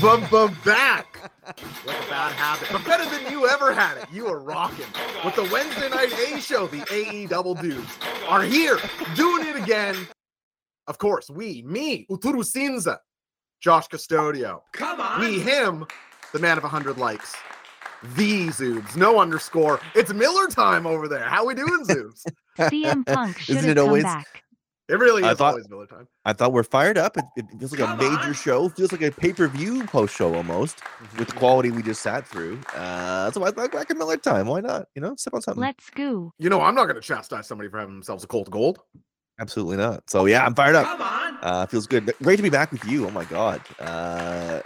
bum bum back. Like a bad habit, but better than you ever had it. You are rocking with the Wednesday night A show. The AE Double Dudes are here doing it again. Of course, we, me, Uturu Sinza, Josh Custodio. Come on. We, him, the man of 100 likes. The Zoobs, no underscore. It's Miller time over there. How we doing, Zoobs? CM Punk should Isn't it come always- back. It really I is thought- always Miller time. I thought we're fired up. It, it feels like Come a major on. show. Feels like a pay per view post show almost with the quality we just sat through. Uh, so I thought back in Miller time. Why not? You know, step on something. Let's go. You know, I'm not going to chastise somebody for having themselves a cold gold. Absolutely not. So yeah, I'm fired up. Come on. Uh, feels good. Great to be back with you. Oh my god. Uh,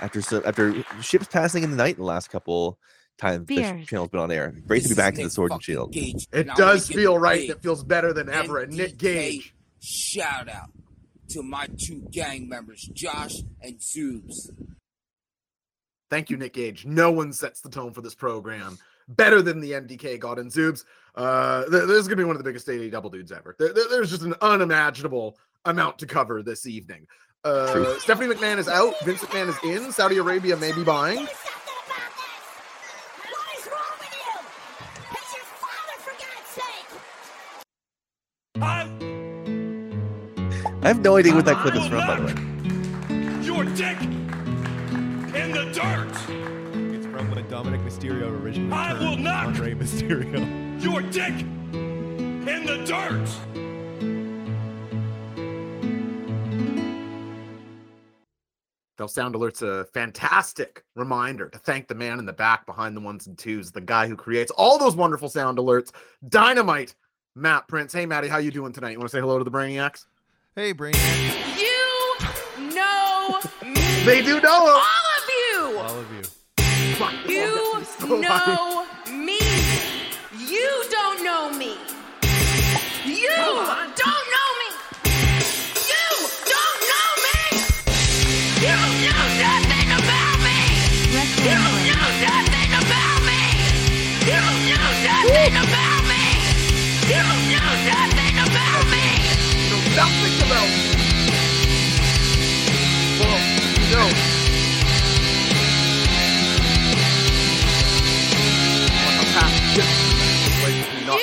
after so, after ships passing in the night the last couple times the channel's been on air. Great to be back to the Sword and Shield. It does feel right. It feels better than ever. And Nick Gage. Shout out to my two gang members, Josh and Zoobs. Thank you, Nick Gage. No one sets the tone for this program better than the MDK God and Zoobs. Uh, th- this is going to be one of the biggest 80 double dudes ever. There- there- there's just an unimaginable amount to cover this evening. Uh, Stephanie McMahon is out. Vince McMahon is in. Saudi Arabia may be buying. What is wrong with you? It's your father, for God's sake! I, I have no idea what that clip is from, by the way. your dick in the dirt. It's from when Dominik Mysterio originally I turned will not- Andre Mysterio. Your dick in the dirt. Those sound alerts a fantastic reminder to thank the man in the back behind the ones and twos, the guy who creates all those wonderful sound alerts. Dynamite, Matt Prince. Hey, Matty, how you doing tonight? You want to say hello to the Brainiacs? Hey, Brain. You know me. They do know All of you. All of you. You oh one gets me so hyped. know me. You don't know me. You Come on. don't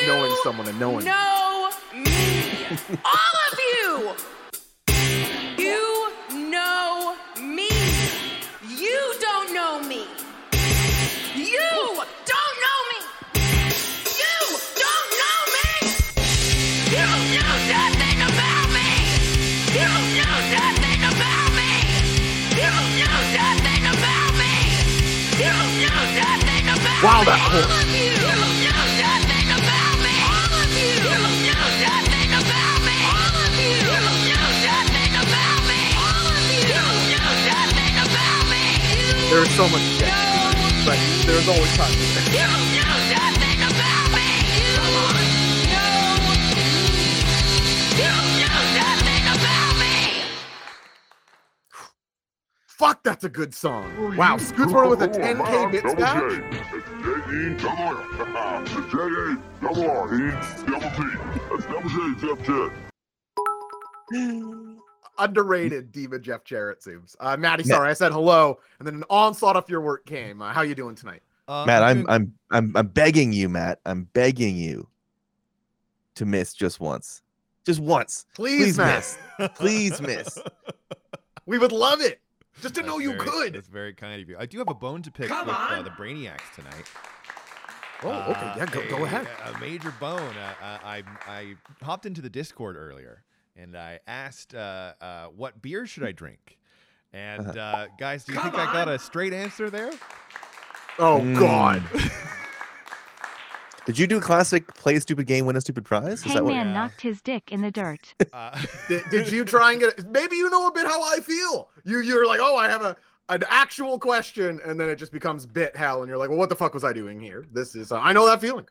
knowing someone and knowing. know me. All of you. You know me. You don't know me. You don't know me. You don't know me. You know nothing about me. You know nothing about me. You know nothing about me. You know nothing about me. Wow, that horse. There's so much shit, know but there's always time for this. you know nothing about me. You know You know nothing about me. Fuck, that's a good song. Wow, Scoots Runner with a 10k bits patch. J-E double R. J-E double R. E double T. That's double J, Jeff Jet. Underrated diva Jeff Jarrett seems. Uh, Maddie, sorry, I said hello, and then an onslaught of your work came. Uh, how you doing tonight? Uh, Matt, I'm I'm I'm I'm begging you, Matt. I'm begging you to miss just once. Just once. Please, Please miss. Please miss. We would love it. Just to That's know you very- could. That's very kind of you. I do have a bone to pick Come with uh, on. the Brainiacs tonight. Oh, okay, yeah, go, go ahead. A major bone. Uh, uh, I I hopped into the Discord earlier and I asked uh, uh, what beer should I drink. And Uh-huh. uh, guys, do you Come think I got a straight answer there? Oh Mm. God. Did you do classic play a stupid game, win a stupid prize? Is that what? Yeah. knocked his dick in the dirt. Uh, did, did you try and get it? Maybe you know a bit how I feel. You you're like, oh, I have a an actual question, and then it just becomes bit hell, and you're like, well, what the fuck was I doing here? This is uh, I know that feeling.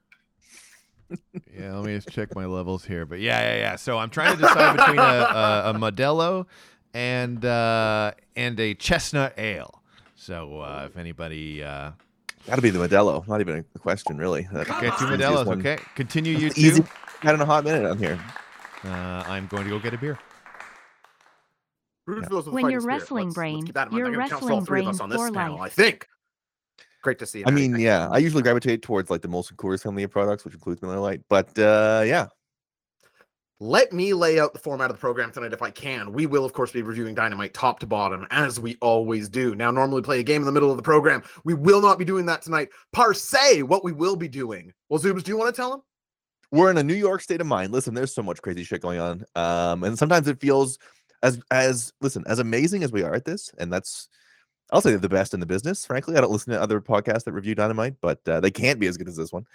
Yeah, let me just check my levels here. But yeah, yeah, yeah. So I'm trying to decide between a, a, a Modelo and uh, and a chestnut ale. So uh, if anybody, uh, Got to be the Modelo. Not even a question, really. That's okay, two the Modelos. one. Okay, continue you That's two. had in a hot minute on here. Uh, I'm going to go get a beer. Rooting for those with a When fighting your spirit. wrestling Let's- let's brain, keep that in mind. your I'm gonna count for all wrestling three of us brain on this for life. I think. Great to see you. I mean, yeah, I usually gravitate towards like the Molson Coors family of products, which includes Miller Lite. But uh, yeah, Let me lay out the format of the program tonight if I can. We will, of course, be reviewing Dynamite top to bottom, as we always do. Now, normally play a game in the middle of the program. We will not be doing that tonight. Per se, what we will be doing. Well, Zoobs, do you want to tell them? we're in a New York state of mind. Listen, there's so much crazy shit going on, um, and sometimes it feels as as listen as amazing as we are at this, and that's I'll say they're the best in the business. Frankly, I don't listen to other podcasts that review Dynamite, but uh, they can't be as good as this one.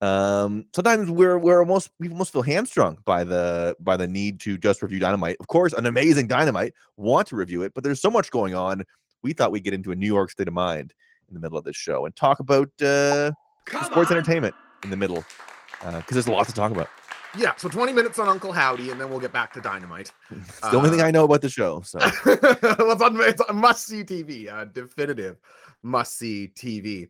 Um, sometimes we're we're almost we almost feel hamstrung by the by the need to just review Dynamite. Of course, an amazing Dynamite, want to review it, but there's so much going on. We thought we'd get into a New York state of mind in the middle of this show and talk about uh, sports entertainment in the middle because there's a lot to talk about. Yeah, so 20 minutes on Uncle Howdy, and then we'll get back to Dynamite. It's the only thing Uh, I know about the show. So well, it's on it's a must see TV, uh, definitive must see TV.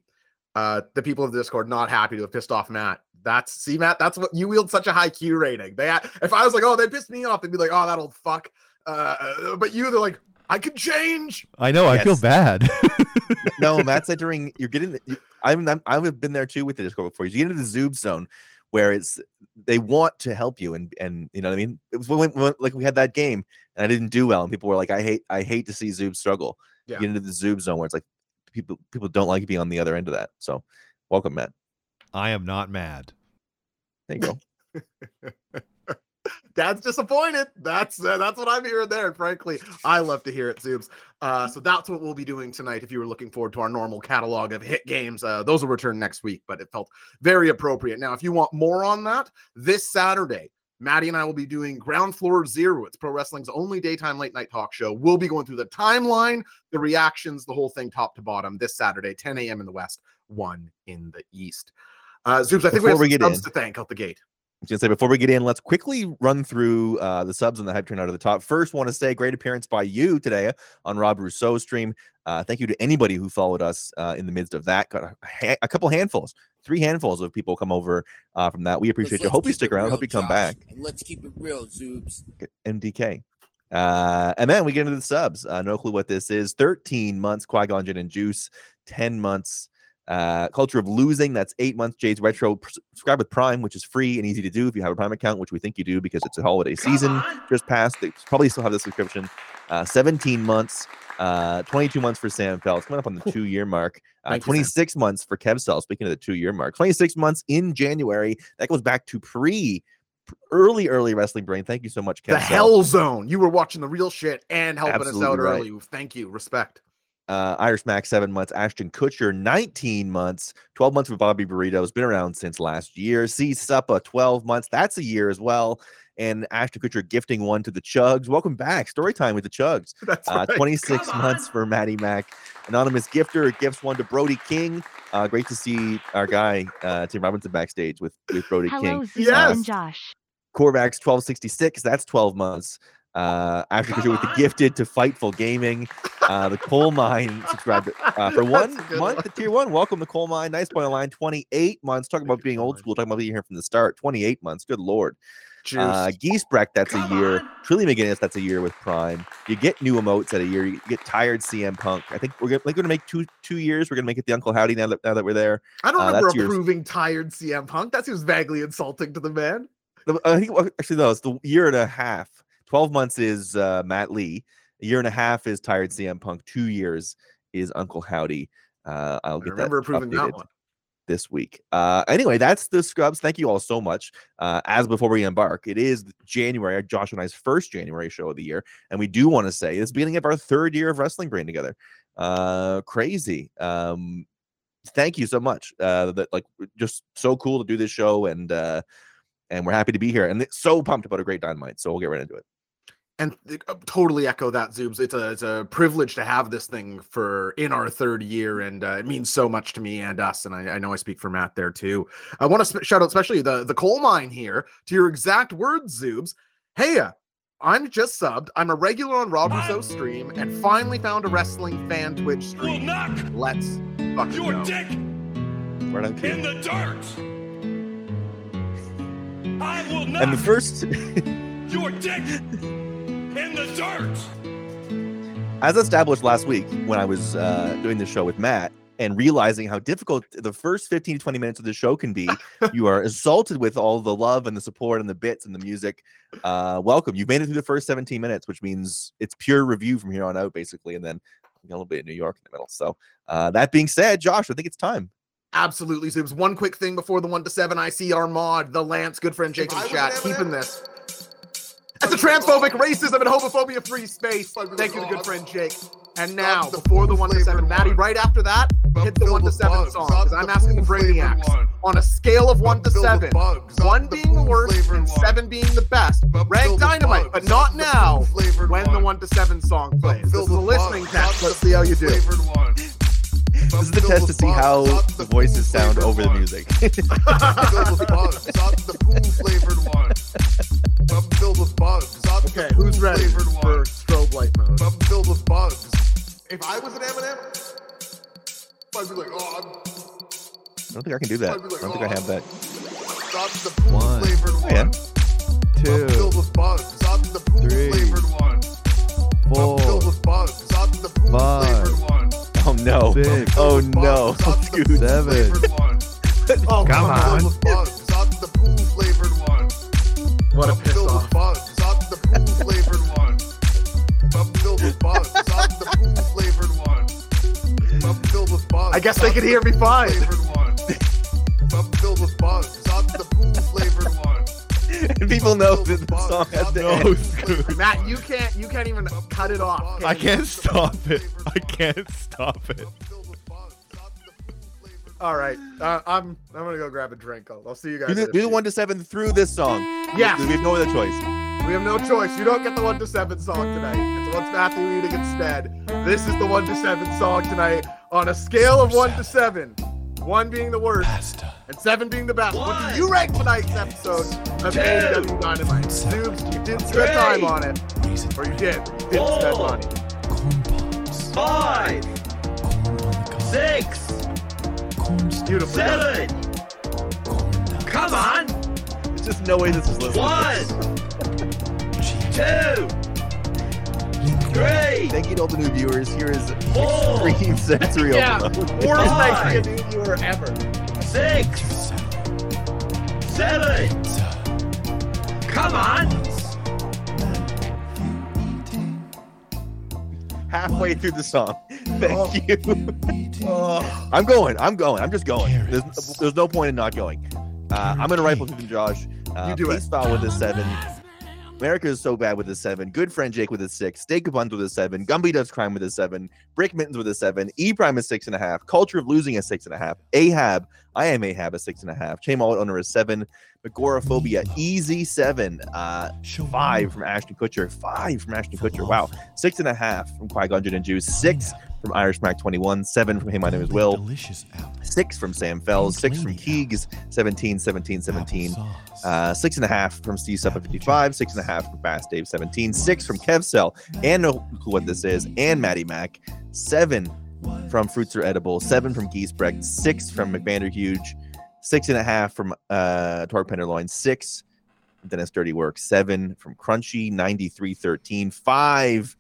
Uh, the people of the Discord not happy to have pissed off Matt. That's see, Matt. That's what you wield such a high Q rating. They, if I was like, oh, they pissed me off, they'd be like, oh, that old fuck. Uh, but you, they're like, I can change. I know. I feel bad. no, Matt's entering. You're getting. You, I've I'm, I've been there too with the Discord before. You get into the Zoob zone where it's they want to help you and and you know what I mean. It was when, when like we had that game and I didn't do well and people were like, I hate I hate to see Zoob struggle. Yeah. Get into the Zoob zone where it's like people people don't like being on the other end of that. So welcome, Matt. I am not mad. There you go. Dad's disappointed. That's uh, that's what I'm hearing there. And frankly, I love to hear it, Zoobs. Uh, so that's what we'll be doing tonight. If you were looking forward to our normal catalog of hit games, uh, those will return next week. But it felt very appropriate. Now, if you want more on that, this Saturday, Maddie and I will be doing Ground Floor Zero. It's pro wrestling's only daytime late night talk show. We'll be going through the timeline, the reactions, the whole thing, top to bottom, this Saturday, 10 a.m. in the West, 1 in the East. Uh, Zoobs, I think we Before have we get subs in- to thank out the gate. I was gonna say before we get in, let's quickly run through uh, the subs and the hype train out of the top. First, want to say great appearance by you today on Rob Rousseau's stream. Uh, thank you to anybody who followed us uh, in the midst of that. Got a, ha- a couple handfuls, three handfuls of people come over uh, from that. We appreciate Let's- you. let's Hope you stick around. real, Hope you come Josh, back. And let's keep it real, Zoobs. MDK. Uh, and then we get into the subs. Uh, no clue what this is. 13 months, Qui Gon Jinn and Juice. 10 months, uh, Culture of Losing. That's eight months, Jade's Retro. Subscribe with Prime, which is free and easy to do if you have a Prime account, which we think you do because it's a holiday season just passed. They probably still have the subscription. Uh, 17 months, uh, 22 months for Sam Fells, coming up on the two year mark. Uh, Thank you, 26 months for Kev Cell, speaking of the two year mark. 26 months in January. That goes back to pre early, early wrestling brain. Thank you so much, Kev the Cell. Hell Zone. You were watching the real shit and helping us out right. early. Thank you. Respect. Uh, Irish Mac seven months, Ashton Kutcher 19 months, 12 months for Bobby Burrito has been around since last year. C Suppa 12 months, that's a year as well. And Ashton Kutcher gifting one to the Chugs. Welcome back, story time with the Chugs. That's Uh, right. 26 months for Maddie Mac. Anonymous gifter gifts one to Brody King. Uh, great to see our guy uh, Tim Robinson backstage with with Brody Hello, King. Zoom Yes. and Josh. Corvax 1266, that's 12 months. Uh, Ashton Kutcher with the gifted to Fightful Gaming. Uh, the coal mine subscribed uh, for one That's a good month one. to tier one. Welcome to coal mine. Nice point of line. 28 months. Talking about being old school. Talking about being here from the start. 28 months. Good lord. Juice. Uh, Giesbrecht, that's a year. Trilly McGinnis, that's a year with Prime. You get new emotes at a year. You get tired CM Punk. I think we're gonna, like, going to make two two years. We're going to make it the Uncle Howdy now that, now that we're there. I don't uh, remember approving tired CM Punk. That seems vaguely insulting to the man. I think actually no, it's the year and a half. Twelve months is uh, Matt Lee. A year and a half is tired CM Punk. Two years is Uncle Howdy. Uh, I'll I get remember that approving that one. this week. Uh, anyway, that's the scrubs. Thank you all so much. Uh, as before we embark, it is January, Josh and I's first January show of the year, and we do want to say it's the beginning of our third year of wrestling brain together. Uh, crazy. Um, thank you so much. Uh, that like just so cool to do this show, and uh, and we're happy to be here, and so pumped about a great dynamite. So we'll get right into it. And uh, totally echo that, Zoobs. It's a it's a privilege to have this thing for in our third year, and uh, it means so much to me and us. And I, I know I speak for Matt there too. I want to sp- shout out especially the the coal mine here to your exact words, Zoobs. Hey, uh, I'm just subbed. I'm a regular on Rob Rousseau's stream, and finally found a wrestling fan Twitch Will stream. knock Let's fucking your go. dick Right on in the dirt. I will not. And the knock first, your dick in the dirt. as established last week when I was uh, doing the show with Matt and realizing how difficult the first 15 to 20 minutes of the show can be, you are assaulted with all the love and the support and the bits and the music. Uh, welcome. You've made it through the first 17 minutes, which means it's pure review from here on out, basically. And then a little bit of New York in the middle. So, uh, that being said, Josh, I think it's time. Absolutely, Zoobs. One quick thing before the one to seven. I see our mod, the Lance, good friend Jake in the chat, keeping this. It's a transphobic, racism, and homophobia free space. Thank you to good friend Jake. And now, before the one to seven, Maddie, right after that, hit the one to seven song. Because I'm asking the Brainiacs on a scale of one to seven, one being the worst and seven being the best. Rank dynamite, but not now. When the one to seven song plays, this is a listening test. Let's see how you do. This is the test to see how the voices sound over the music. Okay, who's ready for strobe light mode? I'm filled with bugs. If I was an M&M, I'd be like, oh, I'm I don't think I can do that. I don't think I have that. That's the pool One. flavored one. Yeah. I'm filled with bugs. The pool Three. flavored one. I'm filled with bugs. The pool Five. flavored one. Oh no. Six. Oh Filled with no. bugs. That's the Dude. Seven. Oh, Come on. filled with bugs. That's the pool flavored one. What a I'm piss off. with the pool flavored one. I'm filled with bugs. That's the pool flavored one. I'm filled with bugs. I guess they That's can hear me fine. flavored. I'm filled with bugs. That's the pool flavored one. And people know that the song has to No, end. Scoot. Matt, you can't you can't even cut it off. can I can't stop it. I can't stop it. All right, uh, I'm I'm gonna go grab a drink. I'll, I'll see you guys. Do the, in a do the one to seven through this song. Yeah, We have no other choice. We have no choice. You don't get the one to seven song tonight. It's what's Matthew eating instead. This is the one to seven song tonight on a scale of one to seven. One being the worst, and seven being the best. What do you rank tonight's episode of AEW Dynamite? Zoobs, you didn't spend time on it, or you did. You didn't spend money. Five, six, Beautiful. seven. Come on. There's just no way this is listening. One, two, three, Thank you to all the new viewers. Here is four, Extreme Sensory Yeah, Overload. worst night to be a new viewer ever. six, seven. Come on. Halfway through the song. Thank you. I'm going. I'm going. I'm just going. There's, there's no point in not going. Uh, I'm gonna rifle through them, Josh. Uh, You do it. Peace Foul with a seven. America is so bad with a seven. Good friend Jake with a six. Steak Buns with a seven. Gumby does crime with a seven. Brick Mittens with a seven. E Prime is six and a half. Culture of losing a six and a half. Ahab, I am Ahab a six and a half. Chain Wallet owner is seven. Agoraphobia, easy seven. Uh, five from Ashton Kutcher. Five from Ashton Kutcher. Wow. Six and a half from Qui Gon and Juice. Six from Irish Mac 21. Seven from Hey My Name is Will. Delicious. Six from Sam Fells. Six from Keegs. 17, 17, 17. Uh, six and a half from Steve Sup at 55. Six and a half from Fast Dave 17. Six from Kev Cell and no clue what this is. And Maddie Mac. Seven from Fruits Are Edible. Seven from Giesbrecht. Six from McVander Huge. Six and a half from uh, Torque Penderloin. Six Dennis Dirty Work. Seven from Crunchy. 93 13. Five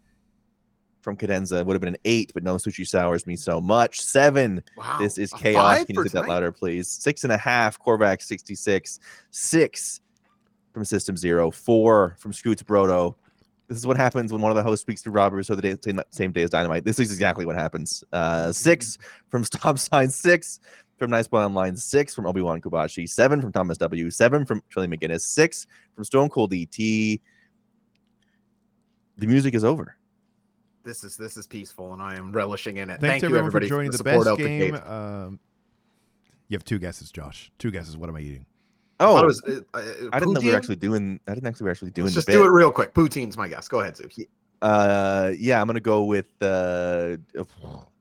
from Cadenza. Would have been an eight, but no sushi sours me so much. Seven Wow. this is chaos. Can you say that louder, please? Six and a half, Korvac 66. Six from System Zero. Four from Scoots Brodo. This is what happens when one of the hosts speaks to Rob Rousseau the day, same, same day as Dynamite. This is exactly what happens. Uh, six from Stop Sign. Six from Nice Boy Online. Six from Obi Wan Kobashi. Seven from Thomas W. Seven from Trilly McGinnis. Six from Stone Cold ET. The music is over. This is this is peaceful, and I am relishing in it. Thanks Thank you, everyone everybody, for joining the, the, support best out the game. Um, you have two guesses, Josh. Two guesses. What am I eating? Oh, I, was, uh, uh, I didn't know we were actually doing. I didn't actually we were actually doing Let's just bit. do it real quick. Poutine's my guess. Go ahead, Zeus. Uh, yeah, I'm gonna go with uh,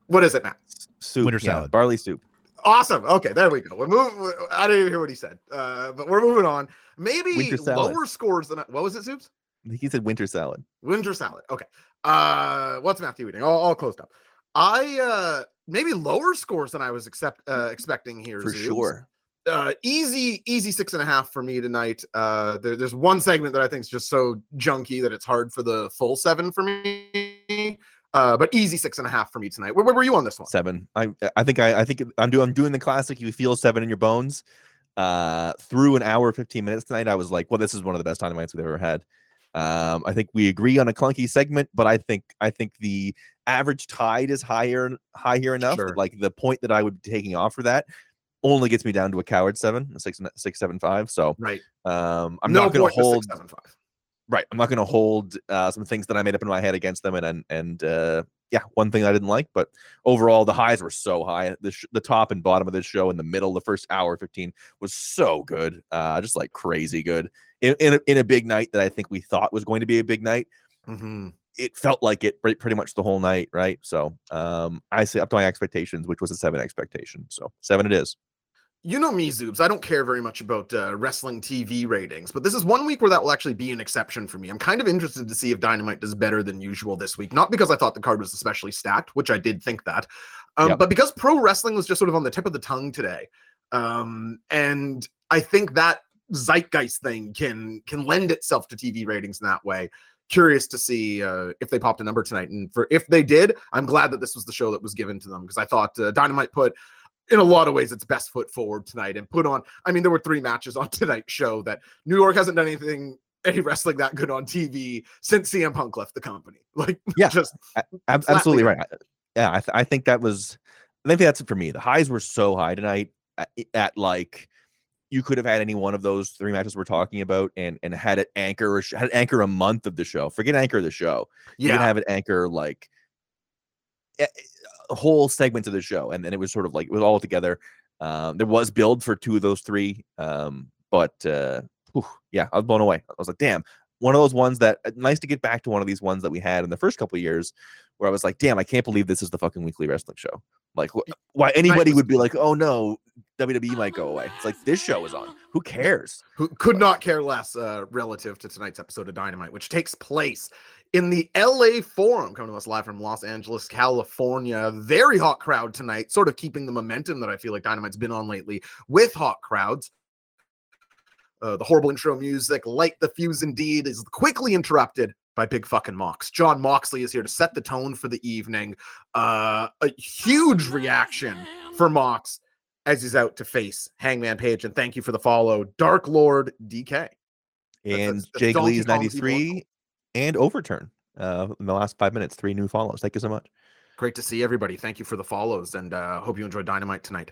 What is it, Matt? soup, Winter yeah, salad. barley soup. Awesome. Okay, there we go. We're moving. I didn't even hear what he said, uh, but we're moving on. Maybe lower scores than what was it, Soups? He said winter salad. Winter salad. Okay. Uh, what's Matthew eating? All, all closed up. I uh maybe lower scores than I was accept uh, expecting here. For sure. Uh, easy, easy six and a half for me tonight. Uh, there, there's one segment that I think is just so junky that it's hard for the full seven for me. Uh, but easy six and a half for me tonight. Where, where were you on this one? seven. I I think I I think I'm doing I'm doing the classic. You feel seven in your bones. Uh, through an hour fifteen minutes tonight, I was like, well, this is one of the best dynamites we've ever had. Um, I think we agree on a clunky segment, but I think I think the average tide is higher high here enough. Sure. Like the point that I would be taking off for that only gets me down to a coward seven, a six six seven five. So Right. um, I'm no not going to hold six, seven, five. Right. I'm not going to hold uh, some things that I made up in my head against them, and and and uh, yeah, one thing I didn't like, but overall the highs were so high. The sh- the top and bottom of this show in the middle, the first hour fifteen was so good, uh, just like crazy good. In in a, in a big night that I think we thought was going to be a big night, Mm-hmm. it felt like it pretty much the whole night, right? So um, I say up to my expectations, which was a seven expectation. So seven it is. You know me, Zoobs. I don't care very much about uh, wrestling TV ratings, but this is one week where that will actually be an exception for me. I'm kind of interested to see if Dynamite does better than usual this week. Not because I thought the card was especially stacked, which I did think that, um, Yep. but because pro wrestling was just sort of on the tip of the tongue today. Um, and I think that zeitgeist thing can can lend itself to TV ratings in that way. Curious to see uh, if they popped a number tonight, and for if they did, I'm glad that this was the show that was given to them because I thought uh, Dynamite put in a lot of ways its best foot forward tonight and put on i mean there were three matches on tonight's show that new york hasn't done anything any wrestling that good on tv since cm punk left the company like Yeah. just Flatly absolutely right. I- Yeah, I, th- I think that was. I think that's it for me. The highs were so high tonight at, at like you could have had any one of those three matches we're talking about and and had it anchor or sh- had anchor a month of the show. Forget anchor the show. You yeah can have it anchor like whole segment of the show, and then it was sort of like it was all together. Um, there was build for two of those three, um, but uh, whew, yeah, I was blown away. I was like, damn, one of those ones that uh, nice to get back to one of these ones that we had in the first couple of years, where I was like, damn, I can't believe this is the fucking weekly wrestling show. Like, wh- why anybody would be like, oh no, WWE might go away. It's like this show is on. Who cares? who could not care less uh, relative to tonight's episode of Dynamite, which takes place in the LA Forum, coming to us live from Los Angeles, California. Very hot crowd tonight, sort of keeping the momentum that I feel like Dynamite's been on lately with hot crowds. Uh, the horrible intro music, light the fuse indeed, is quickly interrupted by Big Fucking Mox. Jon Moxley is here to set the tone for the evening. Uh, a huge reaction for Mox as he's out to face Hangman Page. And thank you for the follow, Dark Lord DK. And that's Jake Donkey Lee's Kong ninety people. three and overturn uh, in the last five minutes. Three new follows. Thank you so much. Great to see everybody. Thank you for the follows and uh, hope you enjoyed Dynamite tonight.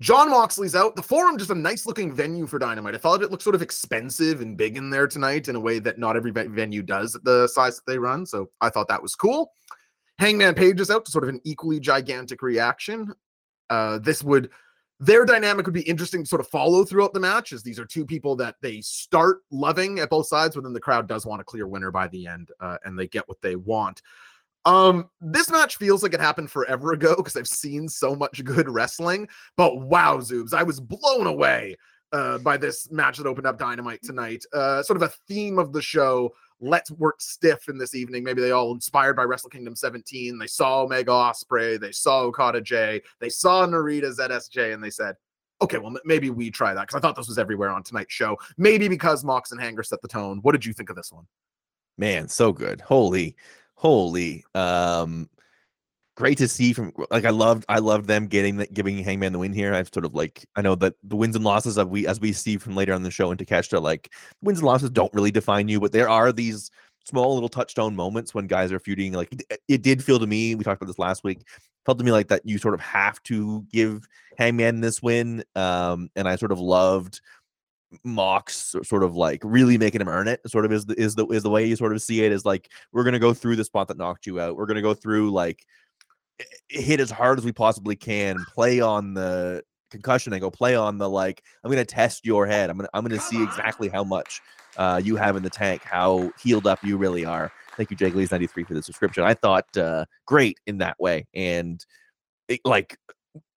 Jon Moxley's out. The forum, just a nice looking venue for Dynamite. I thought it looked sort of expensive and big in there tonight in a way that not every venue does at the size that they run. So I thought that was cool. Hangman Page is out to sort of an equally gigantic reaction. Uh, this would their dynamic would be interesting to sort of follow throughout the match as these are two people that they start loving at both sides, but then the crowd does want a clear winner by the end, uh, and they get what they want. Um, this match feels like it happened forever ago because I've seen so much good wrestling, but wow, Zoobs, I was blown away uh, by this match that opened up Dynamite tonight. Uh, sort of a theme of the show. Let's work stiff in this evening. Maybe they all inspired by Wrestle Kingdom 17. They saw Omega Ospreay, they saw Okada Jay, they saw Narita ZSJ, and they said, okay, well, maybe we try that because I thought this was everywhere on tonight's show. Maybe because Mox and Hanger set the tone. What did you think of this one? Man, so good. Holy, holy. Um great to see from like I loved I loved them getting giving Hangman the win here. I've sort of like I know that the wins and losses of we as we see from later on the show in Takeshita, like wins and losses don't really define you, but there are these small little touchstone moments when guys are feuding. Like it, it did feel to me, we talked about this last week, felt to me like that you sort of have to give Hangman this win. Um, and I sort of loved Mox sort of like really making him earn it. Sort of is the is the is the way you sort of see it is like we're gonna go through the spot that knocked you out. We're gonna go through like hit as hard as we possibly can, play on the concussion angle, play on the like I'm gonna test your head. I'm gonna I'm gonna see exactly how much uh, you have in the tank, how healed up you really are. Thank you, Jake Lee's 93 for the subscription. I thought uh, great in that way. And it, like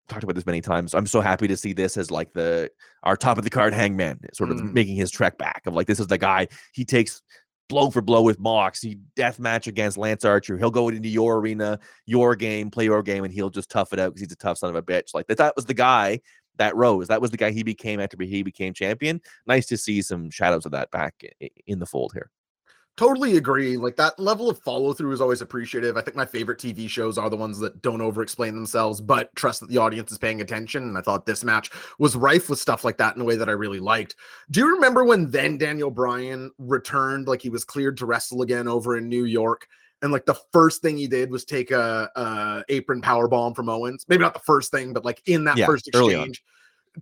talked about this many times. I'm so happy to see this as like the our top of the card hangman, sort of Mm. making his trek back of like this is the guy he takes blow for blow with Mox. He death match against Lance Archer. He'll go into your arena, your game, play your game, and he'll just tough it out because he's a tough son of a bitch. Like that, that was the guy that rose. That was the guy he became after he became champion. Nice to see some shadows of that back in the fold here. Totally agree. Like that level of follow through is always appreciative. I think my favorite TV shows are the ones that don't over explain themselves, but trust that the audience is paying attention. And I thought this match was rife with stuff like that in a way that I really liked. Do you remember when then Daniel Bryan returned, like he was cleared to wrestle again over in New York? And like the first thing he did was take a, a apron power bomb from Owens. Maybe not the first thing, but like in that Yeah, first exchange,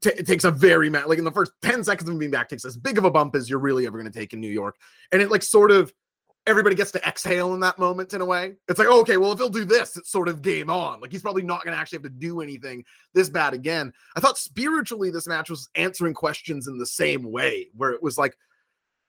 ta- it takes a very ma- like in the first 10 seconds of being back takes as big of a bump as you're really ever going to take in New York. And it like sort of everybody gets to exhale in that moment in a way. It's like, okay, well, if he'll do this, it's sort of game on. Like he's probably not going to actually have to do anything this bad again. I thought spiritually this match was answering questions in the same way, where it was like,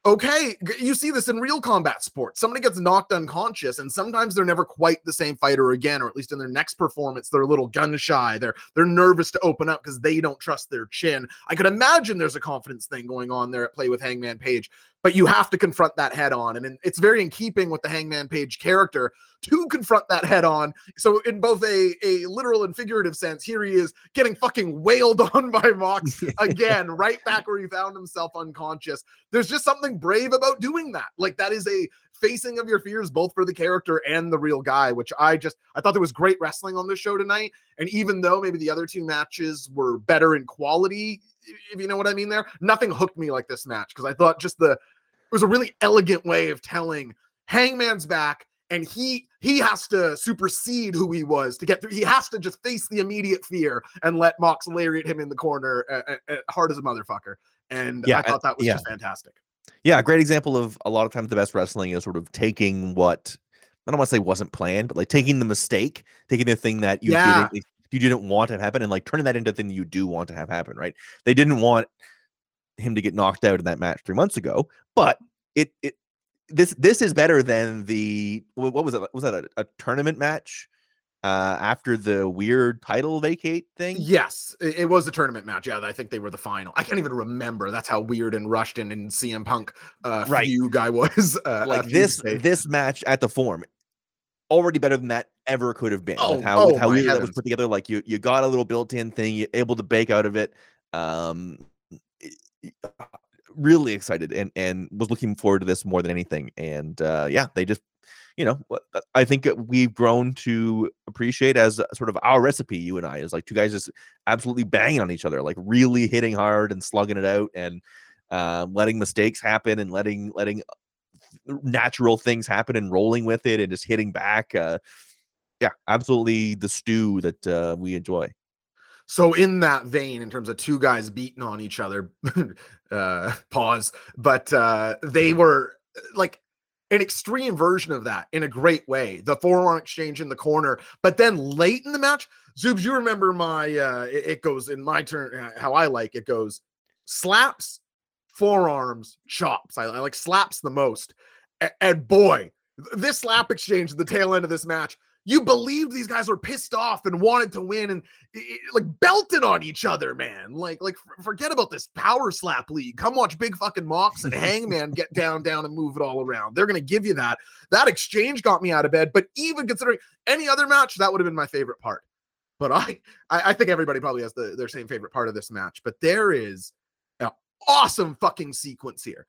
okay, you see this in real combat sports. Somebody gets knocked unconscious, and sometimes they're never quite the same fighter again, or at least in their next performance, they're a little gun shy. They're they're nervous to open up because they don't trust their chin. I could imagine there's a confidence thing going on there at play with Hangman Page, but you have to confront that head on, and it's very in keeping with the Hangman Page character to confront that head on. So in both a a literal and figurative sense, here he is getting fucking wailed on by Mox again, right back where he found himself unconscious there's just something brave about doing that. Like that is a facing of your fears, both for the character and the real guy, which I just I thought there was great wrestling on this show tonight. And even though maybe the other two matches were better in quality, if you know what I mean, there nothing hooked me like this match because I thought just the was a really elegant way of telling Hangman's back. And he he has to supersede who he was to get through. He has to just face the immediate fear and let Mox lariat him in the corner, uh, uh, hard as a motherfucker. And Yeah, I thought that was yeah. just fantastic. Yeah, great example of a lot of times the best wrestling is sort of taking what I don't want to say wasn't planned, but like taking the mistake, taking the thing that you Yeah. didn't you didn't want to happen, and like turning that into a thing that you do want to have happen. Right? They didn't want him to get knocked out in that match three months ago, but it it this this is better than the what was it was that a, a tournament match uh after the weird title vacate thing Yes, it, it was a tournament match. Yeah, I think they were the final. I can't even remember. That's how weird and rushed and, and CM Punk uh Right. feud guy was. Uh, like this this match at the form already better than that ever could have been Oh, with how, with oh how weird that was put together like you you got a little built-in thing you're able to bake out of it um really excited and and was looking forward to this more than anything and uh yeah they just you know uh, i think we've grown to appreciate as sort of our recipe you and i is like two guys just absolutely banging on each other like really hitting hard and slugging it out and um, letting mistakes happen and letting letting natural things happen and rolling with it and just hitting back. Uh, yeah, absolutely the stew that uh, we enjoy. So in that vein, in terms of two guys beating on each other, uh pause, but uh they were uh, like an extreme version of that in a great way. The forearm exchange in the corner, but then late in the match, Zoobs, you remember my uh it, it goes in my turn uh, how I like it goes slaps, forearms, chops. I, I like slaps the most. A- and boy, this slap exchange at the tail end of this match, you believed these guys were pissed off and wanted to win and like belted on each other, man. Like, like forget about this power slap league. Come watch Big fucking Mox and Hangman get down, down, and move it all around. They're gonna give you that. That exchange got me out of bed. But even considering any other match, that would have been my favorite part. But I, I, I think everybody probably has the, their same favorite part of this match. But there is an awesome fucking sequence here.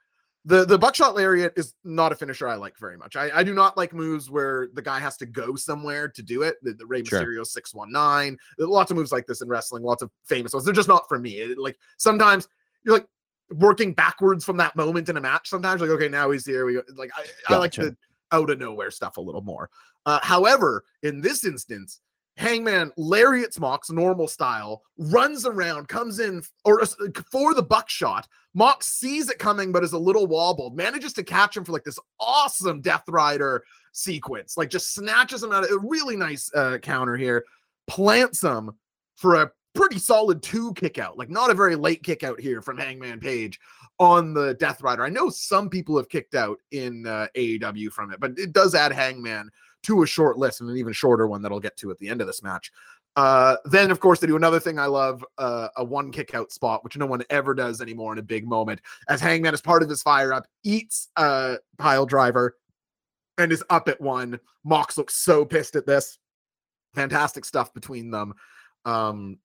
The the buckshot lariat is not a finisher I like very much. I, I do not like moves where the guy has to go somewhere to do it. The, the Rey Sure. Mysterio 619. Lots of moves like this in wrestling, lots of famous ones. They're just not for me. It- like sometimes you're like working backwards from that moment in a match. Sometimes like, okay, now he's here. We go. Like I, I like Gotcha. the out of nowhere stuff a little more. Uh, however, in this instance, Hangman lariats Mox normal style, runs around, comes in or uh, for the buckshot. Mox sees it coming, but is a little wobbled, manages to catch him for like this awesome Death Rider sequence, like just snatches him out of a really nice uh, counter here, plants him for a pretty solid two kick out, like not a very late kick out here from Hangman Page on the Death Rider. I know some people have kicked out in uh, AEW from it, but it does add Hangman to a short list and an even shorter one that I'll get to at the end of this match. Uh, then, of course, they do another thing I love uh, a one kick out spot, which no one ever does anymore in a big moment. As Hangman, as part of his fire up, eats a pile driver and is up at one. Mox looks so pissed at this. Fantastic stuff between them. Um,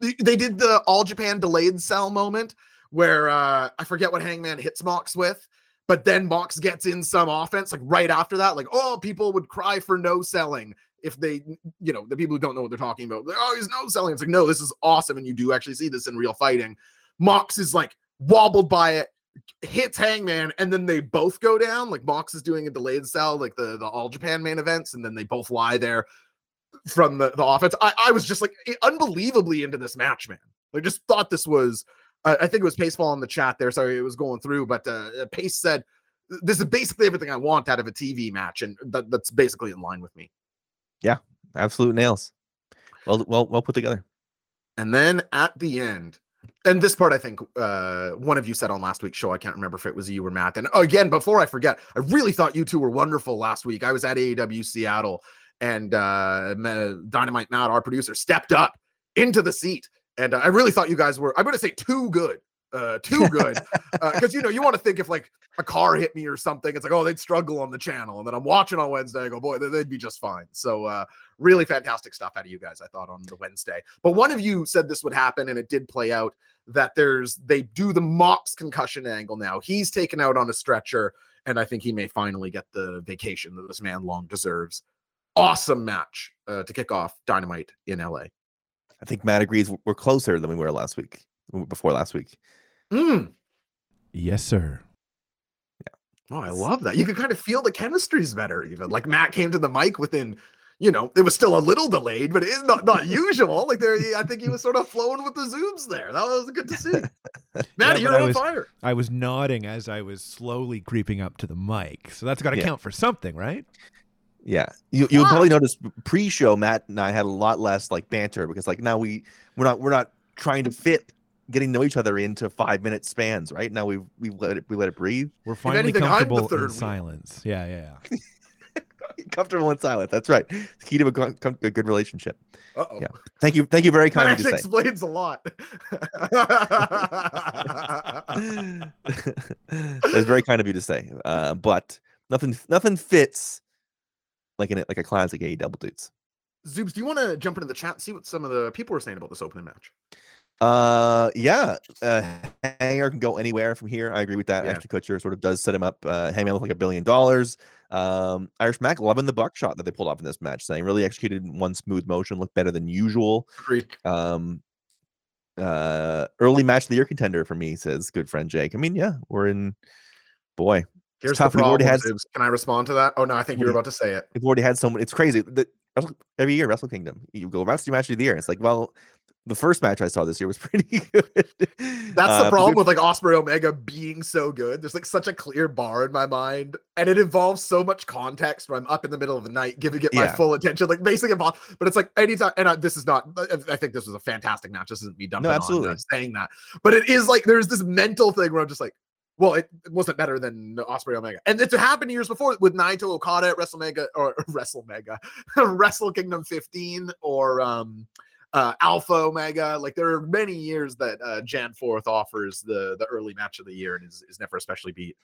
they, they did the All Japan delayed sell moment where uh, I forget what Hangman hits Mox with, but then Mox gets in some offense like right after that. Like, oh, people would cry for no selling if they, you know, the people who don't know what they're talking about. Like, oh, he's no selling. It's like, no, this is awesome, and you do actually see this in real fighting. Mox is like wobbled by it, hits Hangman, and then they both go down. Like Mox is doing a delayed sell, like the the All Japan main events, and then they both lie there from the, the offense. I, I was just like unbelievably into this match, man. I just thought this was. Uh, I think it was Pacefall in the chat there. Sorry, it was going through, but uh, Pace said this is basically everything I want out of a TV match, and that, that's basically in line with me. Yeah, absolute nails. Well, well, well put together. And then at the end, and this part I think uh, one of you said on last week's show. I can't remember if it was you or Matt. And again, before I forget, I really thought you two were wonderful last week. I was at AEW Seattle, and uh, Dynamite Matt, our producer, stepped up into the seat, and uh, I really thought you guys were. I'm going to say too good. Uh, too good because you know you want to think if like a car hit me or something it's like oh they'd struggle on the channel and then i'm watching on wednesday i go boy they- they'd be just fine so uh really fantastic stuff out of you guys i thought on the wednesday but one of you said this would happen and it did play out that there's they do the mox concussion angle now he's taken out on a stretcher and i think he may finally get the vacation that this man long deserves awesome match uh, to kick off dynamite in la I think Matt agrees we're closer than we were last week, before last week. Mm. Yes, sir. Oh, I love that. You can kind of feel the chemistry's better, even. Like Matt came to the mic within, you know, it was still a little delayed, but it is not not usual. Like there, I think he was sort of flowing with the zooms there. That was good to see. Matt, Yeah, you're but I on was- fire. I was nodding as I was slowly creeping up to the mic. So that's got to Yeah. count for something, right? Yeah, you you would probably notice pre-show Matt and I had a lot less like banter because like now we we're not we're not trying to fit getting to know each other into five minute spans. Right now we we let it we let it breathe. We're finally anything, I'm the comfortable third in wheel. silence. Yeah, yeah, yeah. Comfortable in silence. That's right. Key to a, com- a good relationship. Uh oh. Yeah. Thank you. Thank you very That kind of actually to say. explains a lot. That's very kind of you to say. Uh, but nothing nothing fits like in it like a classic A double dudes. Zoobs, do you want to jump into the chat and see what some of the people were saying about this opening match? Uh, yeah. Uh, Hanger can go anywhere from here. I agree with that. Yeah. Ashton Kutcher sort of does set him up. Uh, Hangman looked like a billion dollars. Um, Irish Mac loving the buckshot that they pulled off in this match, saying really executed in one smooth motion, looked better than usual. Agreed. Um, uh, early match of the year contender for me, says good friend Jake. I mean, yeah, we're in. Boy, Here's tough. the problem. had-. Can I respond to that? Oh no, I think you were about to say it. we've already had so many. It's crazy. The, every year, Wrestle Kingdom, you go wrestling match of the year. It's like, well, the first match I saw this year was pretty good. That's Uh, the problem with like Ospreay Omega being so good. There's like such a clear bar in my mind, and it involves so much context. Where I'm up in the middle of the night, giving it my Yeah. full attention, like basically involved. But it's like anytime, and I, this is not. I- think this was a fantastic match. This isn't me dumping on absolutely. uh, saying that, but it is like there's this mental thing where I'm just like, well, it it wasn't better than Ospreay Omega, and it's happened years before with Naito Okada at WrestleMega or WrestleMega, Wrestle Kingdom 15 or um uh Alpha Omega. Like there are many years that uh Jan Fourth offers the the early match of the year and is, is never especially beat.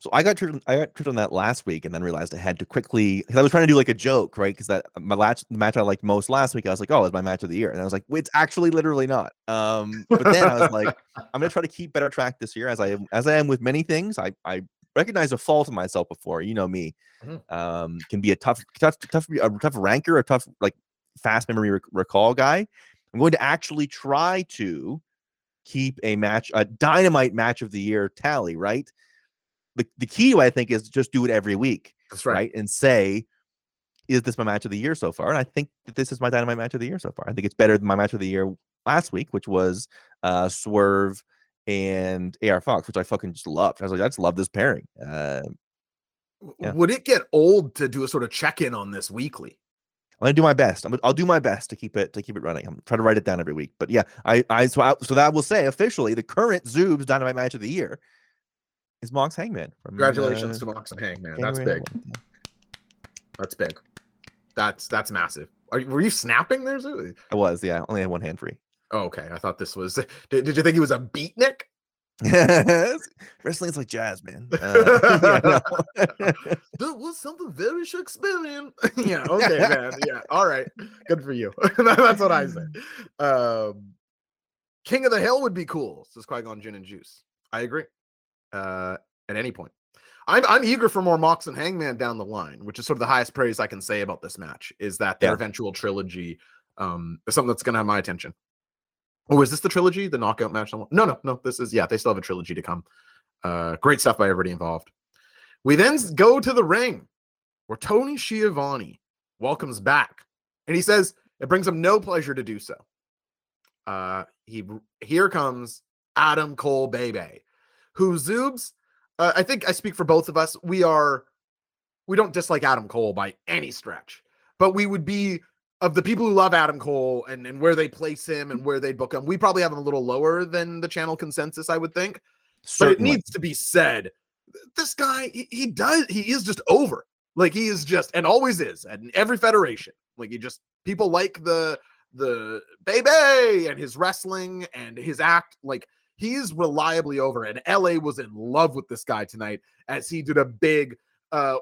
So I got tripped. on- I got tripped on that last week, and then realized I had to quickly because I was trying to do like a joke, right? Because that my last the match I liked most last week, I was like, "Oh, it's my match of the year," and I was like, "Wait, "It's actually literally not." Um, but then I was like, "I'm gonna try to keep better track this year, as I am, as I am with many things. I I recognize a fault in myself before. You know me, Mhm. um, can be a tough, tough, tough, a tough ranker, a tough like fast memory rec- recall guy. I'm going to actually try to keep a match, a dynamite match of the year tally, right? The, the key, I think, is just do it every week, That's right? right? And say, is this my match of the year so far? And I think that this is my dynamite match of the year so far. I think it's better than my match of the year last week, which was uh, Swerve and AR Fox, which I fucking just loved. I was like, I just love this pairing. Uh, Yeah. Would it get old to do a sort of check in on this weekly? I'm gonna do my best. I'm gonna, I'll do my best to keep it to keep it running. I'm trying to write it down every week. But yeah, I I so I, so that will say officially the current Zoob's Dynamite match of the year is Mox Hangman. Congratulations uh, to Mox and Hangman. That's big. That's big. That's that's massive. Are you, were you snapping there? Zoo? I was yeah, only had one hand free. Oh, okay. I thought this was. Did, did you think he was a beatnik? Yes. Wrestling's like jazz, man. Uh, yeah. That was something very Shakespearean. yeah. Okay, man. Yeah. All right. Good for you. That's what I said. Um, King of the Hill would be cool. Says Qui Gon Gin and Juice. I agree. Uh, at any point. I'm I'm eager for more Mox and Hangman down the line, which is sort of the highest praise I can say about this match. Is that their Yeah. eventual trilogy um is something that's gonna have my attention. Oh, is this the trilogy? The knockout match? No, no, no. This is yeah. They still have a trilogy to come. Uh, great stuff by everybody involved. We then go to the ring where Tony Schiavone welcomes back, and he says it brings him no pleasure to do so. Uh, he here comes Adam Cole, baby, who Zoobs. Uh, I think I speak for both of us. We are we don't dislike Adam Cole by any stretch, but we would be of the people who love Adam Cole and, and where they place him and where they book him. We probably have him a little lower than the channel consensus, I would think. But it needs to be said. This guy, he, he does, he is just over. Like he is just, and always is, at every federation. Like he just, people like the the baby and his wrestling and his act. Like he is reliably over. And LA was in love with this guy tonight as he did a big uh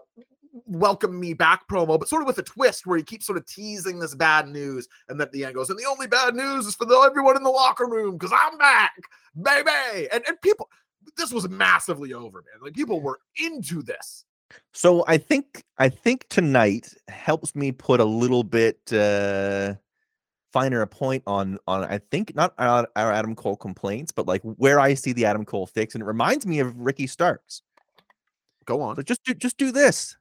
welcome me back promo, but sort of with a twist where he keeps sort of teasing this bad news, and then at the end goes, and the only bad news is for the, everyone in the locker room because I'm back, baby. And and people, this was massively over, man. Like people were into this. So I think I think tonight helps me put a little bit uh finer a point on on I think not our, our Adam Cole complaints, but like where I see the Adam Cole fix, and it reminds me of Ricky Starks. Go on. So just do just do this.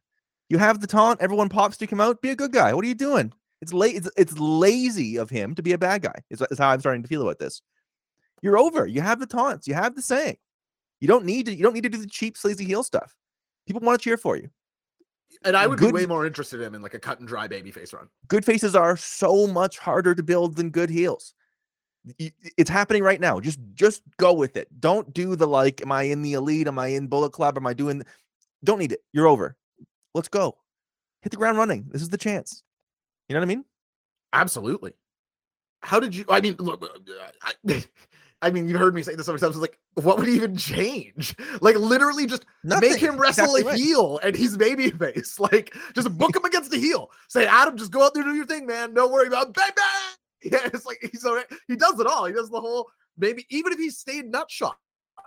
You have the taunt, everyone pops to come out, be a good guy. What are you doing? It's late. It's, it's lazy of him to be a bad guy. Is, is how I'm starting to feel about this. You're over. You have the taunts. You have the saying. You don't need to. You don't need to do the cheap, sleazy heel stuff. People want to cheer for you. And I would Good- be way more interested in him in like a cut and dry babyface run. good faces are so much harder to build than good heels. It's happening right now. Just just go with it. Don't do the like, am I in the elite? Am I in Bullet Club? Am I doing don't need it. You're over. Let's go. Hit the ground running. This is the chance. You know what I mean? Absolutely. How did you? I mean, look, uh, I, I mean, you've heard me say this so many times. Like, what would even change? Like, literally, just Nothing. make him wrestle Exactly a right. heel, and he's babyface. Like, just book him against the heel. Say, Adam, just go out there and do your thing, man. Don't worry about baby. Yeah, it's like he's already, he does it all. He does the whole maybe even if he stayed nutshot.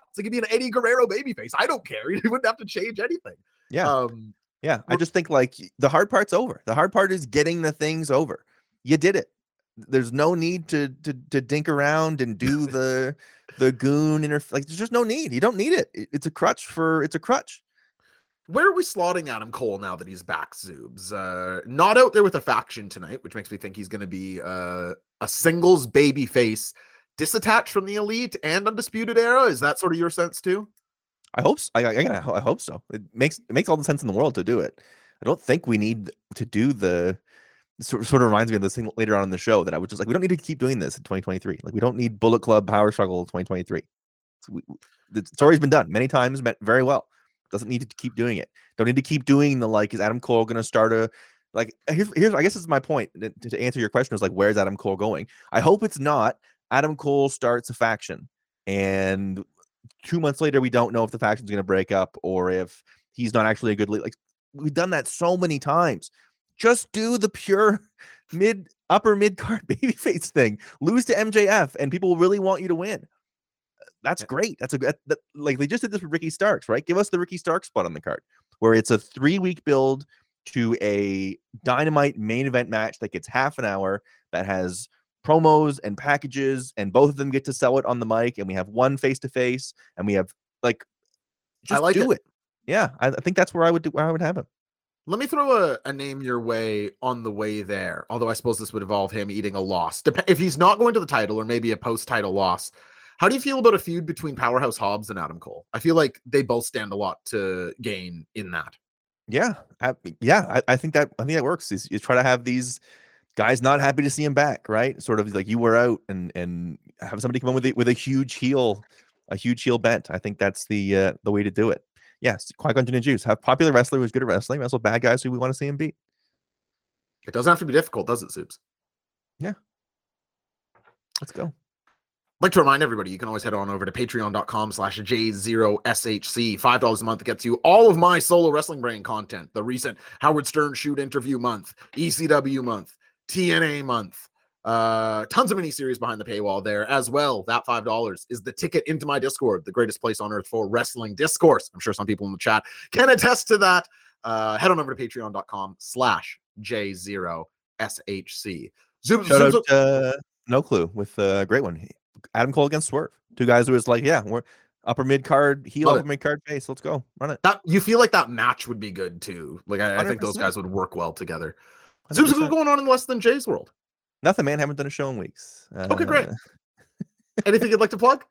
It's like he'd be an Eddie Guerrero babyface. I don't care. He wouldn't have to change anything. Yeah. Um, Yeah, I just think like the hard part's over. The hard part is getting the things over. You did it. There's no need to to to dink around and do the the goon interf- like there's just no need. You don't need it. It- It's a crutch for it's a crutch. Where are we slotting Adam Cole now that he's back, Zoobs? Uh, not out there with a faction tonight, which makes me think he's going to be uh, a singles baby face, disattached from the elite and undisputed era. Is that sort of your sense too? I hope s- I, I, I hope so. It makes it makes all the sense in the world to do it. I don't think we need to do the sort of reminds me of this thing later on in the show that I was just like we don't need to keep doing this in 2023. Like we don't need Bullet Club Power Struggle 2023. So we, the story's been done many times, very well. Doesn't need to keep doing it. Don't need to keep doing the like. Is Adam Cole going to start a like? Here's, here's I guess this is my point to, to answer your question. Is like where's Adam Cole going? I hope it's not Adam Cole starts a faction and two months later we don't know if the faction's going to break up or if he's not actually a good lead. Like we've done that so many times. Just do the pure mid upper mid card babyface thing. Lose to MJF and people will really want you to win. That's great. That's a good that, like they just did this with Ricky Starks, right? Give us the Ricky Starks spot on the card where it's a three week build to a dynamite main event match that gets half an hour that has promos and packages and both of them get to sell it on the mic and we have one face to face and we have like just like do it. it. Yeah, I, I think that's where I would do where I would have him. Let me throw a, a name your way on the way there. Although I suppose this would involve him eating a loss. Dep- if he's not going to the title or maybe a post title loss, how do you feel about a feud between Powerhouse Hobbs and Adam Cole? I feel like they both stand a lot to gain in that. Yeah, I, yeah, I, I think that I think that works. Is you try to have these guys not happy to see him back, right? Sort of like you were out, and and have somebody come in with a, with a huge heel, a huge heel bent. I think that's the uh, the way to do it. Yes, Qui Gon Jinn and Juice have popular wrestler who's good at wrestling, wrestle bad guys who we want to see him beat. It doesn't have to be difficult, does it, Soups? Yeah. Let's go. like to remind everybody you can always head on over to patreon.com slash j0shc five dollars a month gets you all of my solo wrestling brain content the recent howard stern shoot interview month ecw month tna month Uh, tons of mini series behind the paywall there as well. That five dollars is the ticket into my Discord, the greatest place on earth for wrestling discourse. I'm sure some people in the chat can attest to that. Uh, head on over to patreon.com slash J0SHC. Zoom, Shout zoom, out uh, No Clue with uh, a great one. Adam Cole against Swerve. Two guys who was like, yeah, we're upper mid card, heel, Love upper mid card face. Let's go. Run it. that you feel like that match would be good too. Like I, I think those guys would work well together. Zoom, what's 100%. going on in less than Jay's world? Nothing, man. Haven't done a show in weeks. Okay, great. Uh, Anything you'd like to plug?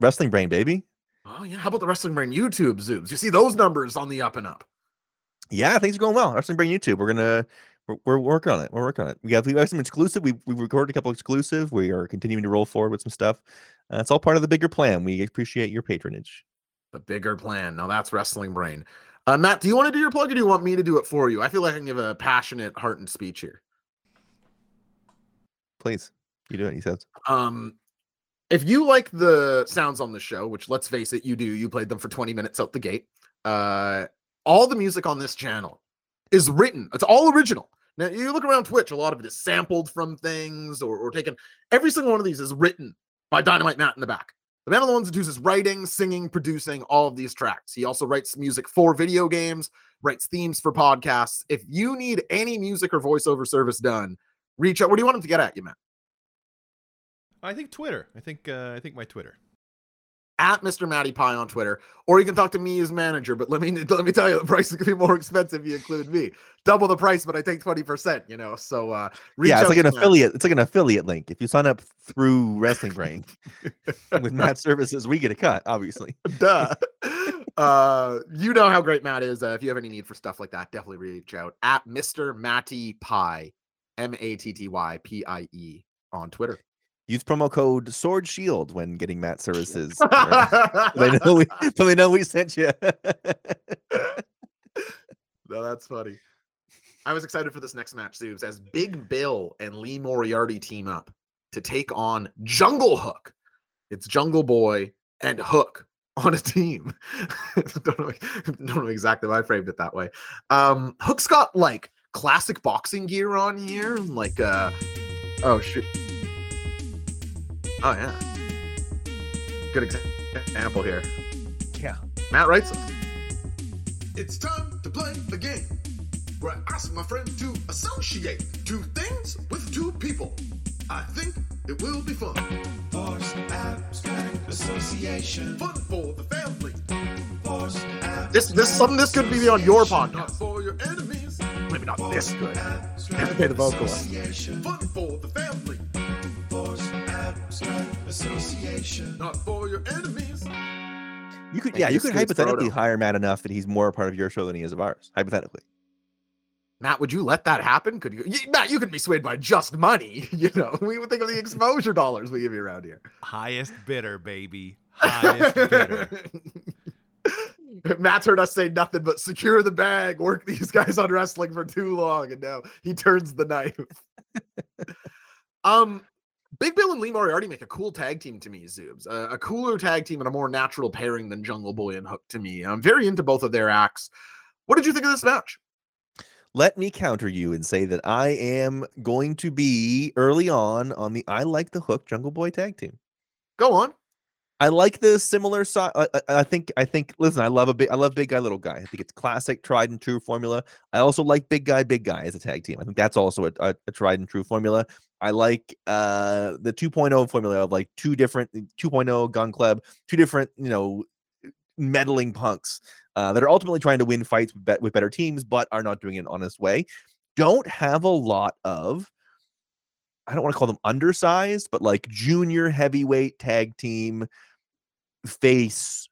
Wrestling Brain, baby. Oh yeah, how about the Wrestling Brain YouTube zooms? You see those numbers on the up and up. Yeah, things are going well. Wrestling Brain YouTube. We're gonna we're, we're working on it. We're working on it. We have we have some exclusive. We we recorded a couple exclusive. We are continuing to roll forward with some stuff. Uh, it's all part of the bigger plan. We appreciate your patronage. The bigger plan. Now that's Wrestling Brain. Uh, Matt, do you want to do your plug or do you want me to do it for you? I feel like I can give a passionate heart and speech here. Please, you do it. He says. Um, if you like the sounds on the show, which let's face it, you do, you played them for 20 minutes out the gate. Uh, all the music on this channel is written, it's all original. Now, you look around Twitch, a lot of it is sampled from things or, or taken. Every single one of these is written by Dynamite Matt in the back. The man on the ones that does is writing, singing, producing all of these tracks. He also writes music for video games, writes themes for podcasts. If you need any music or voiceover service done, reach out. What do you want him to get at you, Matt? I think Twitter. I think uh, I think my Twitter. at Mr. Matty Pie on Twitter, or you can talk to me as manager. But let me let me tell you, the price is gonna be more expensive if you include me. Double the price, but I take twenty percent. You know, so uh, reach yeah, it's out like an to Matt. affiliate. It's like an affiliate link. If you sign up through Wrestling Brain with Matt Services, we get a cut. Obviously. Duh. uh, you know how great Matt is. Uh, if you have any need for stuff like that, definitely reach out at Mr. Matty Pie, M A T T Y P I E on Twitter. Use promo code Sword Shield when getting Matt Services. they know we. So they know we sent you. No, that's funny. I was excited for this next match, Zoobs, as Big Bill and Lee Moriarty team up to take on Jungle Hook. It's Jungle Boy and Hook on a team. don't, know, don't know exactly why I framed it that way. Um, Hook's got like classic boxing gear on here, like uh oh shoot. Oh yeah. Good exa- example here. Yeah. Matt writes us. It's time to play a game where I ask my friend to associate two things with two people. I think it will be fun. Force abstract association. Fun for the family. Force This this something this could be on your podcast. For your enemies. Maybe not this good. Never pay the vocalist. Fun for the family. Force abstract association. Not for your enemies. You could, yeah, you, you could hypothetically Frodo. hire Matt enough that he's more a part of your show than he is of ours. Hypothetically. Matt, would you let that happen? Could you, you Matt? You could be swayed by just money. You know, we would think of the exposure dollars we give you around here. Highest bidder, baby. Highest bidder. Matt's heard us say nothing but secure the bag, work these guys on wrestling for too long, and now he turns the knife. um, Big Bill and Lee Moriarty make a cool tag team to me, Zoobs. Uh, a cooler tag team and a more natural pairing than Jungle Boy and Hook to me. I'm very into both of their acts. What did you think of this match? Let me counter you and say that I am going to be early on on the I like the Hook Jungle Boy tag team. Go on. I like the similar side. I, I- I think. I think. Listen, I love a big. I love big guy, little guy. I think it's classic, tried and true formula. I also like big guy, big guy as a tag team. I think that's also a, a, a tried and true formula. I like uh the 2.0 formula of like two different 2.0 Gunn Club, two different you know meddling punks uh, that are ultimately trying to win fights with, bet- with better teams, but are not doing it in an honest way. Don't have a lot of. I don't want to call them undersized, but like junior heavyweight tag team face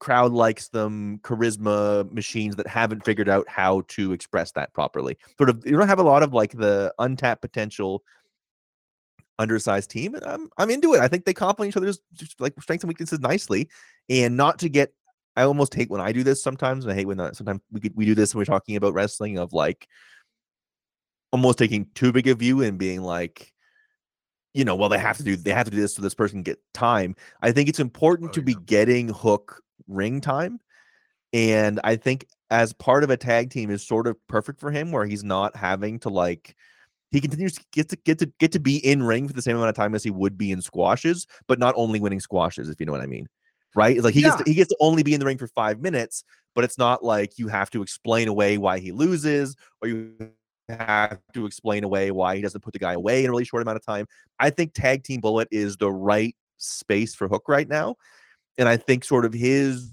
crowd likes them charisma machines that haven't figured out how to express that properly sort of you don't have a lot of like the untapped potential undersized team and i'm i'm into it i think they complement each other's like strengths and weaknesses nicely and not to get i almost hate when i do this sometimes and i hate when uh, sometimes we could, we do this when we're talking about wrestling of like almost taking too big a view and being like you know, well, they have to do they have to do this so this person can get time. I think it's important Oh, to be getting Hook ring time, and I think as part of a tag team is sort of perfect for him, where he's not having to like he continues to get to get to get to be in ring for the same amount of time as he would be in squashes, but not only winning squashes, if you know what I mean. Right? It's Like he gets to, he gets to only be in the ring for five minutes, but it's not like you have to explain away why he loses or you have to explain away why he doesn't put the guy away in a really short amount of time. I think tag team bullet is the right space for Hook right now. And I think sort of his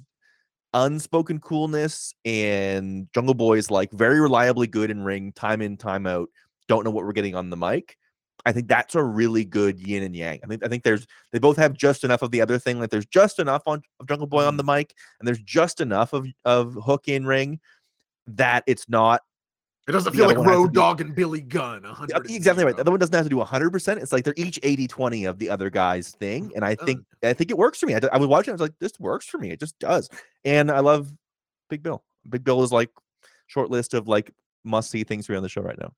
unspoken coolness and Jungle Boy is like very reliably good in ring, time in, time out. Don't know what we're getting on the mic. I think that's a really good yin and yang. I think I think there's they both have just enough of the other thing. Like there's just enough on of Jungle Boy on the mm-hmm. mic, and there's just enough of of Hook in ring that it's not It doesn't feel like one has to Road Dog and Billy Gunn. Exactly right. The other one doesn't have to do 100%. It's like they're each 80 20 of the other guy's thing. And I uh, think I think it works for me. I was watching, I was like, this works for me. It just does. And I love Big Bill. Big Bill is like short list of like must see things for you on the show right now.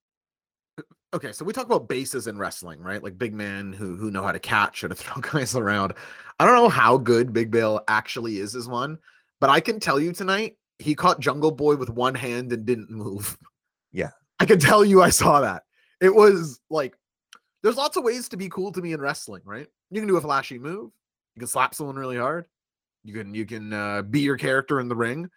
Okay, so we talk about bases in wrestling, right? Like big men who who know how to catch and to throw guys around. I don't know how good Big Bill actually is as one, but I can tell you tonight he caught Jungle Boy with one hand and didn't move. Yeah. I can tell you I saw that. It was like there's lots of ways to be cool to me in wrestling, right? You can do a flashy move. You can slap someone really hard. You can you can uh, be your character in the ring.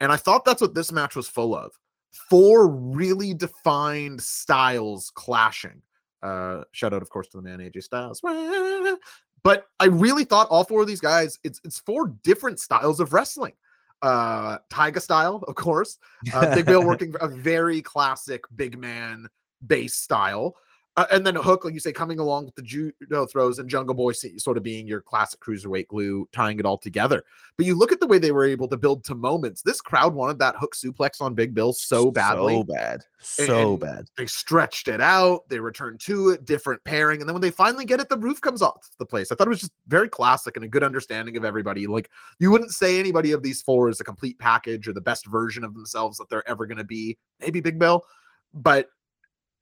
And I thought that's what this match was full of. Four really defined styles clashing. Uh shout out of course to the man AJ Styles. But I really thought all four of these guys it's it's four different styles of wrestling. Uh Tyga style, of course. Uh, Big Bill working a very classic big man base style. Uh, and then Hook, like you say, coming along with the judo throws and Jungle Boy sort of being your classic cruiserweight glue, tying it all together. But you look at the way they were able to build to moments. This crowd wanted that Hook suplex on Big Bill so badly. So bad. So and bad. They stretched it out. They returned to it, different pairing, and then when they finally get it, the roof comes off the place. I thought it was just very classic and a good understanding of everybody. Like you wouldn't say anybody of these four is a complete package or the best version of themselves that they're ever going to be. Maybe Big Bill, but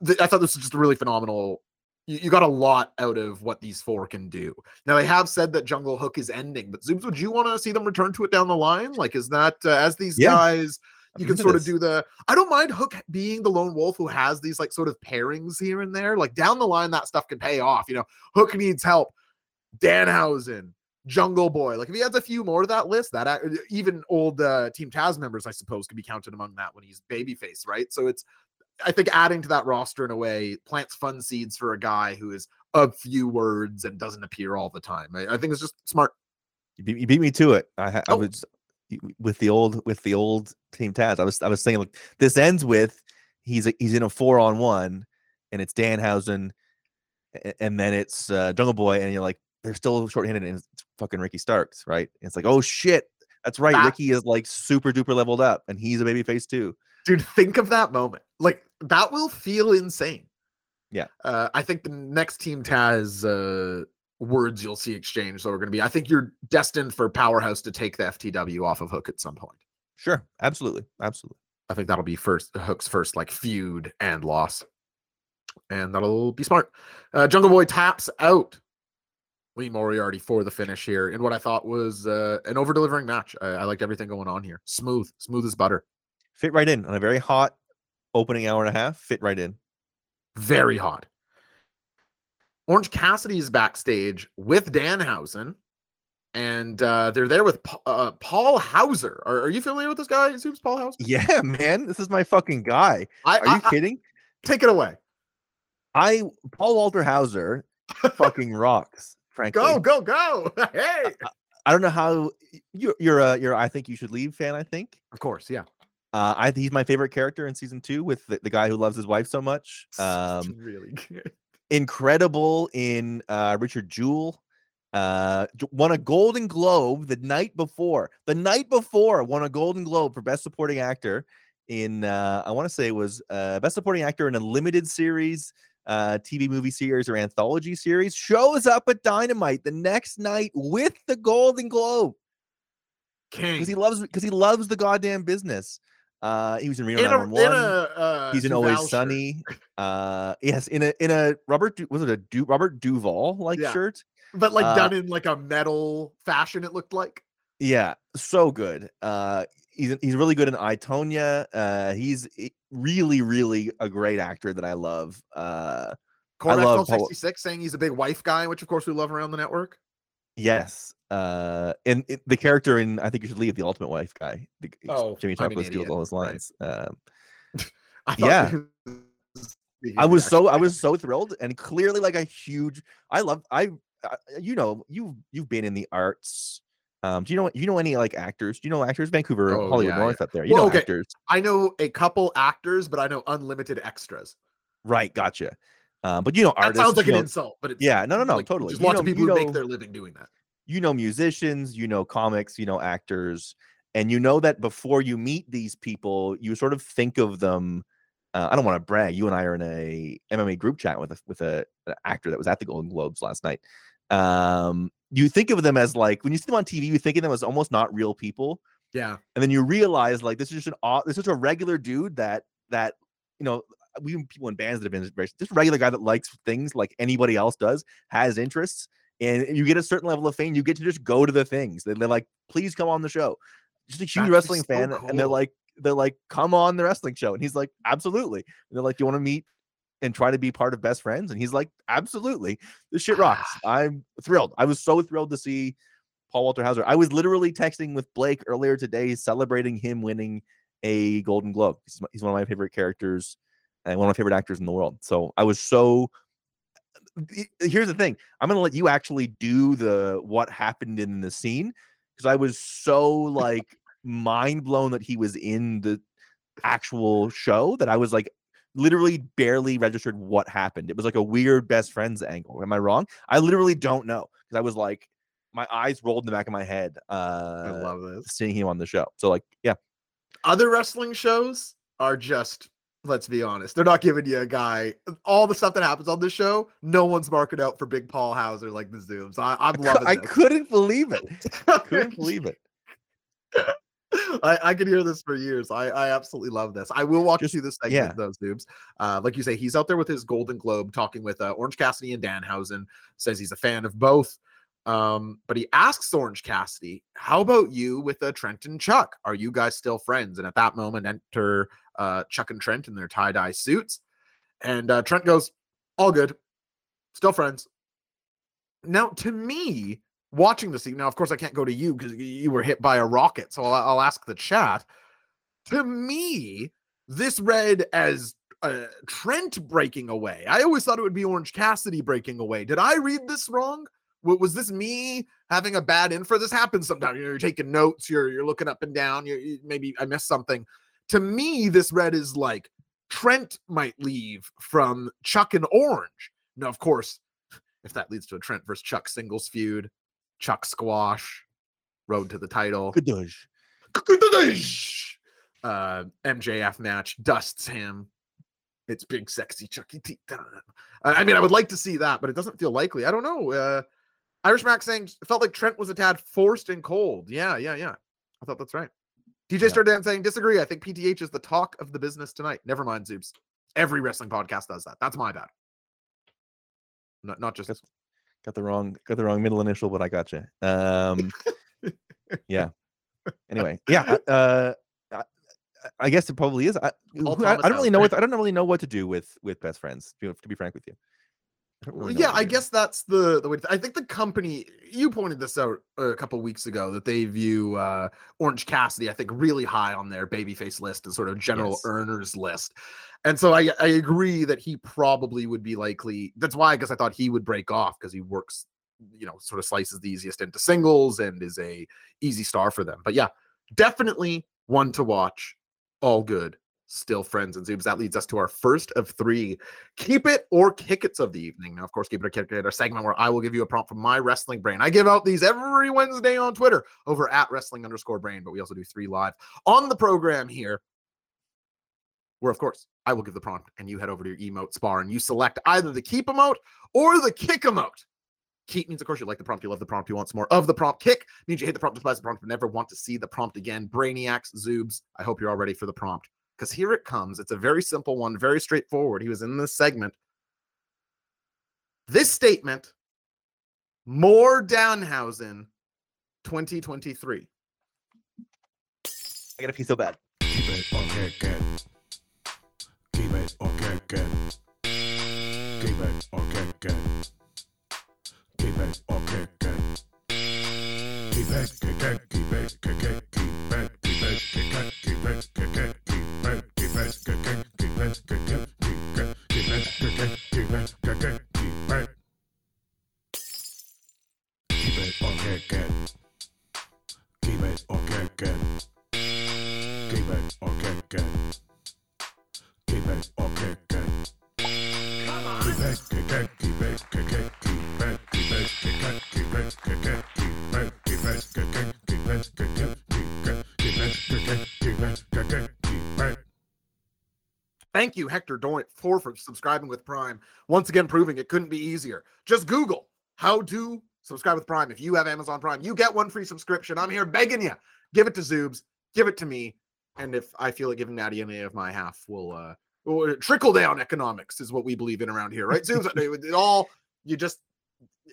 th- I thought this was just a really phenomenal. You, you got a lot out of what these four can do. Now they have said that Jungle Hook is ending, but Zooms, would you want to see them return to it down the line? Like, is that uh, as these Yeah. guys? You can sort of do the. I don't mind Hook being the lone wolf who has these like sort of pairings here and there. Like down the line, that stuff can pay off. You know, Hook needs help. Danhausen, Jungle Boy. Like if he adds a few more to that list, that even old uh, Team Taz members, I suppose, could be counted among that when he's babyface, right? So it's, I think, adding to that roster in a way plants fun seeds for a guy who is a few words and doesn't appear all the time. I, I think it's just smart. You beat, you beat me to it. I, Oh. was with the old with the old team Taz. I was I was saying like this ends with he's a, he's in a four on one, and it's Danhausen, and then it's uh, Jungle Boy, and you're like they're still shorthanded, and it's fucking Ricky Starks, right? And it's like oh shit, that's right. That- Ricky is like super duper leveled up, and he's a babyface too. Dude, think of that moment. Like that will feel insane. Yeah. Uh, I think the next Team Taz uh, words you'll see exchanged are going to be. I think you're destined for Powerhouse to take the FTW off of Hook at some point. Sure, absolutely, absolutely. I think that'll be first Hook's first like feud and loss, and that'll be smart. Uh, Jungle Boy taps out Lee Moriarty for the finish here in what I thought was uh, an over delivering match. I, I liked everything going on here. Smooth, smooth as butter. Fit right in on a very hot opening hour and a half. Fit right in. very hot. Orange Cassidy is backstage with Danhausen, and uh, they're there with uh, Paul Hauser. Are, are you familiar with this guy? Who's Paul Hauser? Yeah, man, this is my fucking guy. I, Are you I- I- kidding? take it away. I Paul Walter Hauser fucking rocks. Frankly, Go, go, go! hey, I don't know how you're you're a you're I think you should leave fan. I think of course, yeah. Uh, I he's my favorite character in season two with the, the guy who loves his wife so much. Um, really good. incredible in uh, Richard Jewell. Uh, won a Golden Globe the night before. The night before, won a Golden Globe for Best Supporting Actor in. Uh, I want to say it was uh, Best Supporting Actor in a limited series, uh, TV movie series or anthology series. Shows up at Dynamite the next night with the Golden Globe King. because he loves because he loves the goddamn business. Uh, he was in Reno in a, in 911. a uh, He's in Always shirt. Sunny. Uh, yes, in a in a Robert Du- was it a du- Robert Duvall like Yeah. shirt? but like uh, done in like a metal fashion. It looked like. Yeah, so good. Uh, he's he's really good in I Tonya. Uh, he's really really a great actor that I love. Uh, Paul- 66 saying he's a big wife guy, which of course we love around the network. Yes, uh, and it, the character in I think you should leave the Ultimate Wife guy. the- Oh, Jimmy I'm an steals all his Right. lines. Um, I Yeah. he was speaking I was so I was so thrilled and clearly like a huge I love I, I you know you you've been in the arts um do you know you know any like actors do you know actors Vancouver Oh, Hollywood yeah, North up there you Well, know okay. actors I know a couple actors, but I know unlimited extras. right gotcha um but you know artists That sounds like an know, insult, but it's yeah no no no like, totally Just You lots know- of people you who know- make their living doing that. you know musicians you know comics you know actors and you know that before you meet these people you sort of think of them uh, I don't want to brag. You and I are in a MMA group chat with a with a an actor that was at the Golden Globes last night. Um, you think of them as like when you see them on TV, you think of them as almost not real people, Yeah. and then you realize like this is just an this is just a regular dude that that you know we people in bands that have been very- just a regular guy that likes things like anybody else does, has interests, and you get a certain level of fame. You get to just go to the things. They- They're like, please come on the show. Just a huge That's wrestling so fan, and they're like, they're like, come on the wrestling show, and he's like, absolutely. And they're like, do you want to meet and try to be part of best friends? And he's like, absolutely. This shit rocks. Ah. I'm thrilled. I was so thrilled to see Paul Walter Hauser. I was literally texting with Blake earlier today, celebrating him winning a Golden Globe. He's one of my favorite characters and one of my favorite actors in the world. So I was so. Here's the thing: I'm gonna let you actually do the what happened in the scene because I was so like mind blown that he was in the actual show that I was like literally barely registered what happened. It was like a weird best friends angle. Am I wrong? I literally don't know because I was like, my eyes rolled in the back of my head. Uh, I love this. seeing him on the show. So like, yeah, Other wrestling shows are just, let's be honest, they're not giving you a guy. All the stuff that happens on this show, no one's marking out for Big Paul Hauser like the Zooms. I, I'm loving I this. couldn't believe it. Couldn't believe it. I, I could hear this for years. I, I absolutely love this. I will walk Just- you through this segment, yeah. those noobs. Uh, like you say, he's out there with his Golden Globe talking with uh, Orange Cassidy and Danhausen. Says he's a fan of both. Um, but he asks Orange Cassidy, "How about you with uh, Trent and Chuck? Are you guys still friends?" And at that moment, enter uh, Chuck and Trent in their tie dye suits, and uh, Trent goes, "All good, still friends." Now, to me, watching scene, now, of course, I can't go to you because you were hit by a rocket. So I'll, I'll ask the chat. To me, this read as uh, Trent breaking away. I always thought it would be Orange Cassidy breaking away. Did I read this wrong? Wa- Was this me having a bad info? This happens sometimes. You're taking notes. You're you're looking up and down. you you- maybe I missed something. To me, this red is like Trent might leave from Chuck and Orange. Now, of course, if that leads to a Trent versus Chuck singles feud, Chuck squash, road to the title, uh, MJF match dusts him. It's big, sexy Chucky T time. I I mean, I would like to see that, but it doesn't feel likely. I don't know. Uh, Irish Mac saying it felt like Trent was a tad forced and cold. Yeah, yeah, yeah. I thought that's right. DJ Yeah. Stardan saying disagree. I think PTH is the talk of the business tonight. Never mind, Zoops. Every wrestling podcast does that. That's my bad. Not not just Guess- Got the wrong got the wrong middle initial, but I got you. Um, yeah. Anyway, yeah. Uh, I, I guess it probably is. I, I, I don't really know what I don't really know what to do with with best friends. To be, to be frank with you. I Well, really yeah, I guess that's the the way. I think the company you pointed this out a couple weeks ago that they view uh, Orange Cassidy, I think, really high on their babyface list and sort of general Yes. earners list. And so I I agree that he probably would be likely. That's why I guess I thought he would break off because he works, you know, sort of slices the easiest into singles and is a easy star for them. But yeah, definitely one to watch. All good. Still friends and zooms. That leads us to our first of three keep it or kick it's of the evening. Now, of course, keep it or kick it, our segment where I will give you a prompt from my wrestling brain. I give out these every Wednesday on Twitter over at wrestling underscore brain, but we also do three live on the program here. Where, of course, I will give the prompt and you head over to your emote spar and you select either the keep emote or the kick emote. Keep means, of course, you like the prompt, you love the prompt, you want some more of the prompt. Kick means you hate the prompt, despise the prompt, but never want to see the prompt again. Brainiacs, Zoobs, I hope you're all ready for the prompt because here it comes. It's a very simple one, very straightforward. He was in this segment. This statement, more Danhausen 2023. I gotta pee so bad. Keep it or get get. Keep it or get get. Keep it or get get. Keep it or get get. Keep it, get get, keep it, get get, keep it, keep it, Thank you, Hector Doint, for, for subscribing with Prime. Once again, proving it couldn't be easier. Just Google how to subscribe with Prime. If you have Amazon Prime, you get one free subscription. I'm here begging you. Give it to Zoobs. Give it to me. And if I feel like giving Natty any of my half, will uh will trickle down economics is what we believe in around here, right? Zoobs, it, it all you just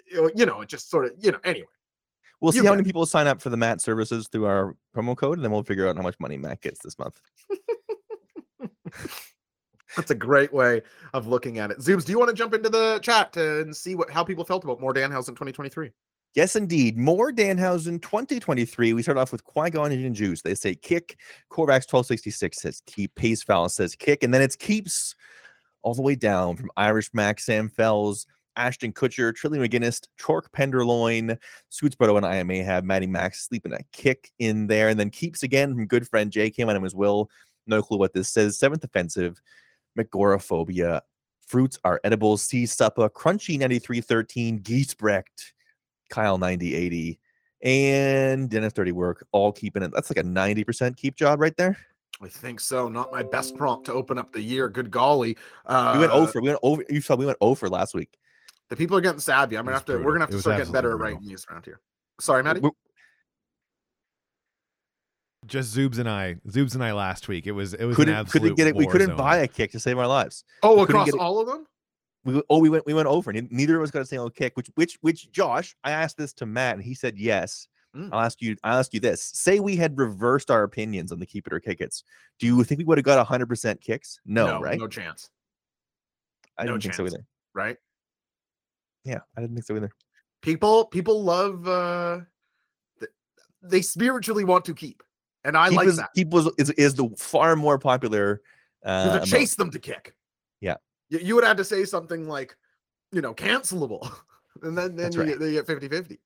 you know, it just sort of you know. Anyway, We'll see You how bet. many people sign up for the Matt services through our promo code, and then we'll figure out how much money Matt gets this month. that's a great way of looking at it. Zoobs, do you want to jump into the chat and see what how people felt about more Danhausen 2023? Yes, indeed. More Danhausen 2023. We start off with Qui Gon and Juice. They say kick. Corvax 1266 says keep. Pace Foul says kick. And then it's keeps all the way down from Irish Mac, Sam Fells, Ashton Kutcher, Trilly McGinnis, Chork Penderloin, Scootsbro, and I may have Maddie Max sleeping a kick in there. And then keeps again from good friend JK. My name is Will. No clue what this says. Seventh offensive, Megoraphobia. Fruits are edible. Sea Suppa, Crunchy 9313, Geesbrecht. Kyle 9080 and Dennis 30 work all keeping it. That's like a 90% keep job right there. I think so. Not my best prompt to open up the year. Good golly. Uh, we went over. We went over. You saw we went over last week. The people are getting savvy. I'm gonna have to. We're gonna have to was start getting better at writing these around here. Sorry, Maddie. We- Just Zoobs and I, Zoobs and I last week. It was it was couldn't absolute couldn't get it. We couldn't zone. buy a kick to save our lives. Oh, we across all of them. We oh we went we went over. and Neither of us got a single kick. Which which which Josh? I asked this to Matt and he said yes. Mm. I'll ask you. I'll ask you this. Say we had reversed our opinions on the keep it or kick it's. Do you think we would have got hundred percent kicks? No, right? No chance. I no didn't think so either. Right. Yeah, I didn't think so either. People. People love. uh th- They spiritually want to keep, and I keep like was, that. Keep was is, is the far more popular. Uh, to chase them to kick. Yeah. You, you would have to say something like, you know, cancelable, and then then you, right. get, you get 50 50.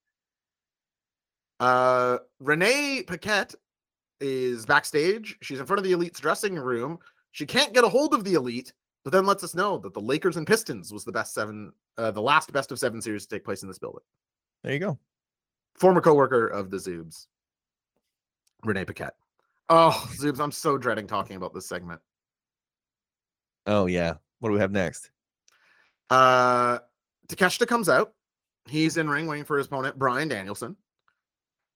Uh, Renee Paquette is backstage. She's in front of the Elite's dressing room. She can't get a hold of the Elite, but then lets us know that the Lakers and Pistons was the best seven, uh, the last best of seven series to take place in this building. There you go. Former coworker of the Zoobs, Renee Paquette. Oh, Zoobs, I'm so dreading talking about this segment. Oh yeah. What do we have next? Uh Takeshita comes out. He's in ring waiting for his opponent, Brian Danielson.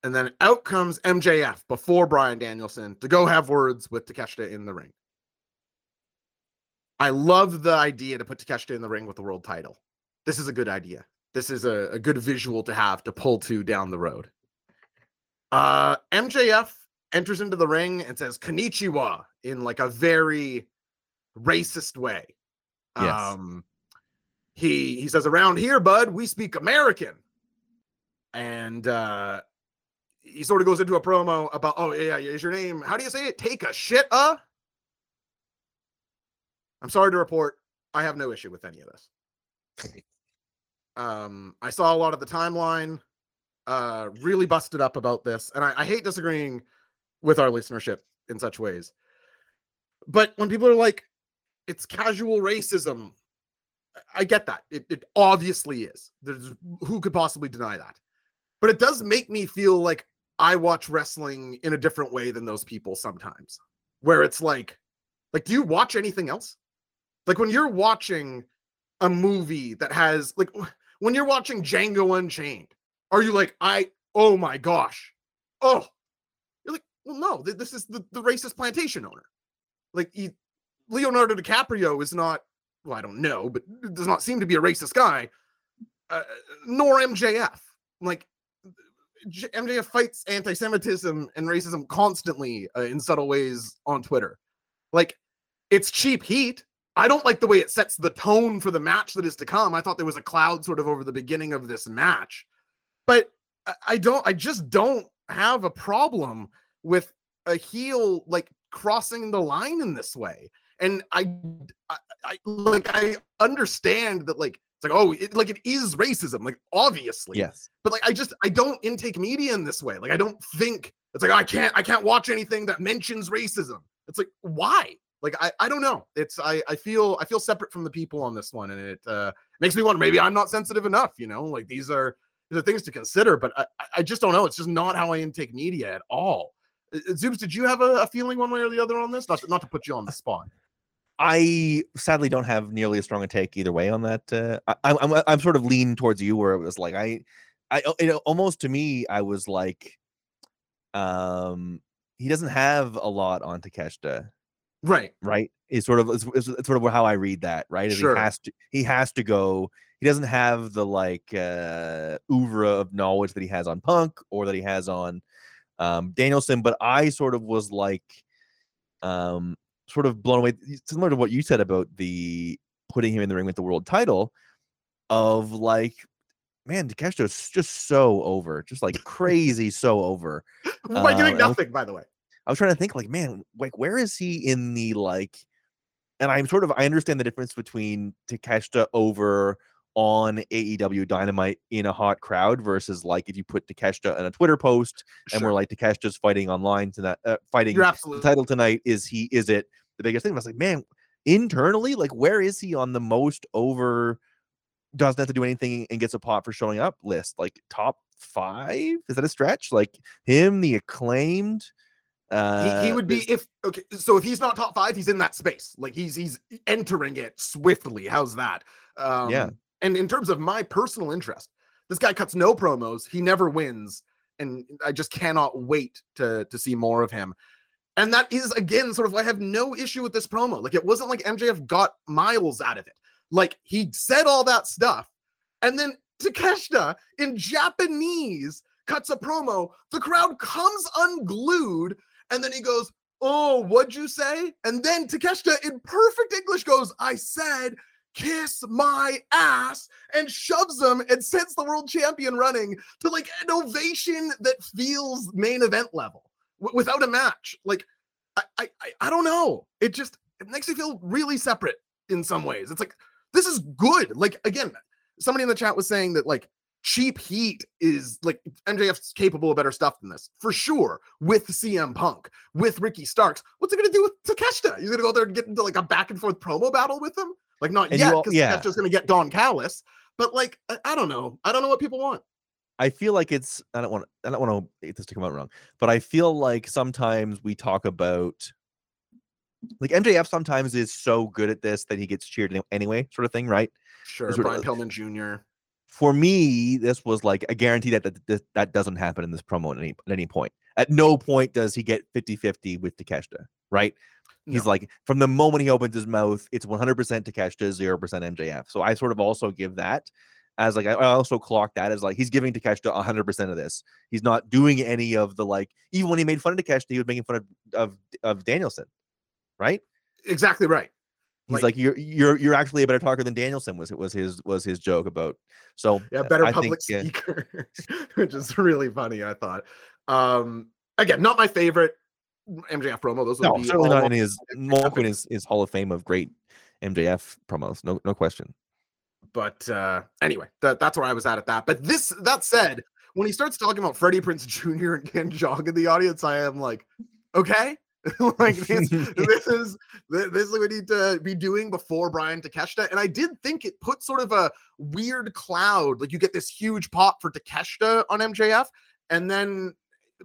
And then out comes MJF before Brian Danielson to go have words with Takeshita in the ring. I love the idea to put Takeshita in the ring with the world title. This is a good idea. This is a, a good visual to have to pull to down the road. Uh MJF enters into the ring and says Konnichiwa in like a very racist way. Yes. Um he he says around here bud we speak american. And uh he sort of goes into a promo about oh yeah is your name how do you say it? Take a shit uh i'm sorry to report i have no issue with any of this. Um i saw a lot of the timeline uh really busted up about this and I, I hate disagreeing with our listenership in such ways but when people are like it's casual racism I get that. It, it obviously is. There's who could possibly deny that? But it does make me feel like I watch wrestling in a different way than those people sometimes. Where it's like, like, do you watch anything else? Like when you're watching a movie that has like when you're watching Django Unchained, are you like, I oh my gosh. Oh, you're like, well, no, th- this is the, the racist plantation owner. Like he, Leonardo DiCaprio is not well, I don't know, but does not seem to be a racist guy, uh, nor MJF. Like, MJF fights anti-Semitism and racism constantly uh, in subtle ways on Twitter. Like, it's cheap heat. I don't like the way it sets the tone for the match that is to come. I thought there was a cloud sort of over the beginning of this match, but I, don't. I just don't have a problem with a heel like crossing the line in this way. And I, I, I like I understand that like it's like oh it, like it is racism like obviously Yes. but like I just I don't intake media in this way. Like I don't think it's like I can't I can't watch anything that mentions racism. It's like why? Like I I don't know. It's I I feel I feel separate from the people on this one, and it uh makes me wonder maybe I'm not sensitive enough. You know, like these are are things to consider, but I I- just don't know. It's just not how I intake media at all. Uh, uh, Zoobs, did you have a, a feeling one way or the other on this? Not to, not to put you on the spot. I sadly don't have nearly as strong a take either way on that. Uh, I, I'm I'm I'm sort of lean towards you, where it was like I, I it almost to me I was like, um, he doesn't have a lot on Takeshita, Right. right? It's sort of it's, it's, it's sort of how I read that, right? Is Sure. He has to he has to go. He doesn't have the like uh oeuvre of knowledge that he has on Punk or that he has on um Danielson, but I sort of was like um sort of blown away similar to what you said about the putting him in the ring with the world title of like man Takeshita is just so over just like crazy so over By Uh, doing nothing, by the way. I was trying to think like, man, like where is he in the like? And I'm sort of I understand the difference between Takeshita over on AEW Dynamite in a hot crowd versus like if you put Takeshita in a Twitter post and we're like Takeshita's fighting online tonight, uh, fighting the title tonight. Is he? Is it the biggest thing? I was like, man, internally, like where is he on the most over? Doesn't have to do anything and gets a pot for showing up list. Like top five? Is that a stretch? Like him, the acclaimed. Uh, he, he would be if okay so if he's not top five he's in that space. Like he's he's entering it swiftly. How's that? Um Yeah. and in terms of my personal interest this guy cuts no promos. He never wins and i just cannot wait to to see more of him. And that is again sort of i have no issue with this promo. Like it wasn't like mjf got miles out of it. Like he said all that stuff and then Takeshita in Japanese cuts a promo. The crowd comes unglued, and then he goes, Oh, what'd you say? And then Takeshita in perfect English goes, I said, kiss my ass, and shoves him and sends the world champion running to like an ovation that feels main event level w- without a match. Like, I, I, I- don't know. It just it makes me feel really separate in some ways. It's like, this is good. Like, again, somebody in the chat was saying that like cheap heat is like MJF's capable of better stuff than this for sure. With CM Punk, with Ricky Starks, what's it gonna do with Takeshita? He's gonna go there and get into like a back and forth promo battle with him? Like not And yet, because yeah. Takeshita's gonna get Don Callis. But like, I, I don't know. I don't know what people want. I feel like it's I don't want I don't want to this to come out wrong, but I feel like sometimes we talk about like MJF sometimes is so good at this that he gets cheered anyway, sort of thing, right? Sure, Brian uh, Pillman Jr. For me, this was like a guarantee that that, that, doesn't happen in this promo at any at any point. At no point does he get 50-50 with Takeshita, right? He's No. like from the moment he opens his mouth, it's 100% Takeshita, 0% MJF. So I sort of also give that as like I I also clock that as like he's giving Takeshita 100% of this. He's not doing any of the like even when he made fun of Takeshita, he was making fun of of, of Danielson, right? Exactly right. He's like, you're you're you're actually a better talker than Danielson was. It was his was his joke about. So Yeah, uh, better I public think, speaker, which is really funny. I thought. Um, again, not my favorite MJF promo. Those no, be certainly not in his won't in his, his Hall of Fame of great MJF promos. No no question. but uh anyway that, that's where i was at at that but this that said when he starts talking about freddie prinze jr and ken jeong in the audience i am like okay like this, this is this is what we need to be doing before brian takeshita and i did think it put sort of a weird cloud like you get this huge pop for takeshita on mjf and then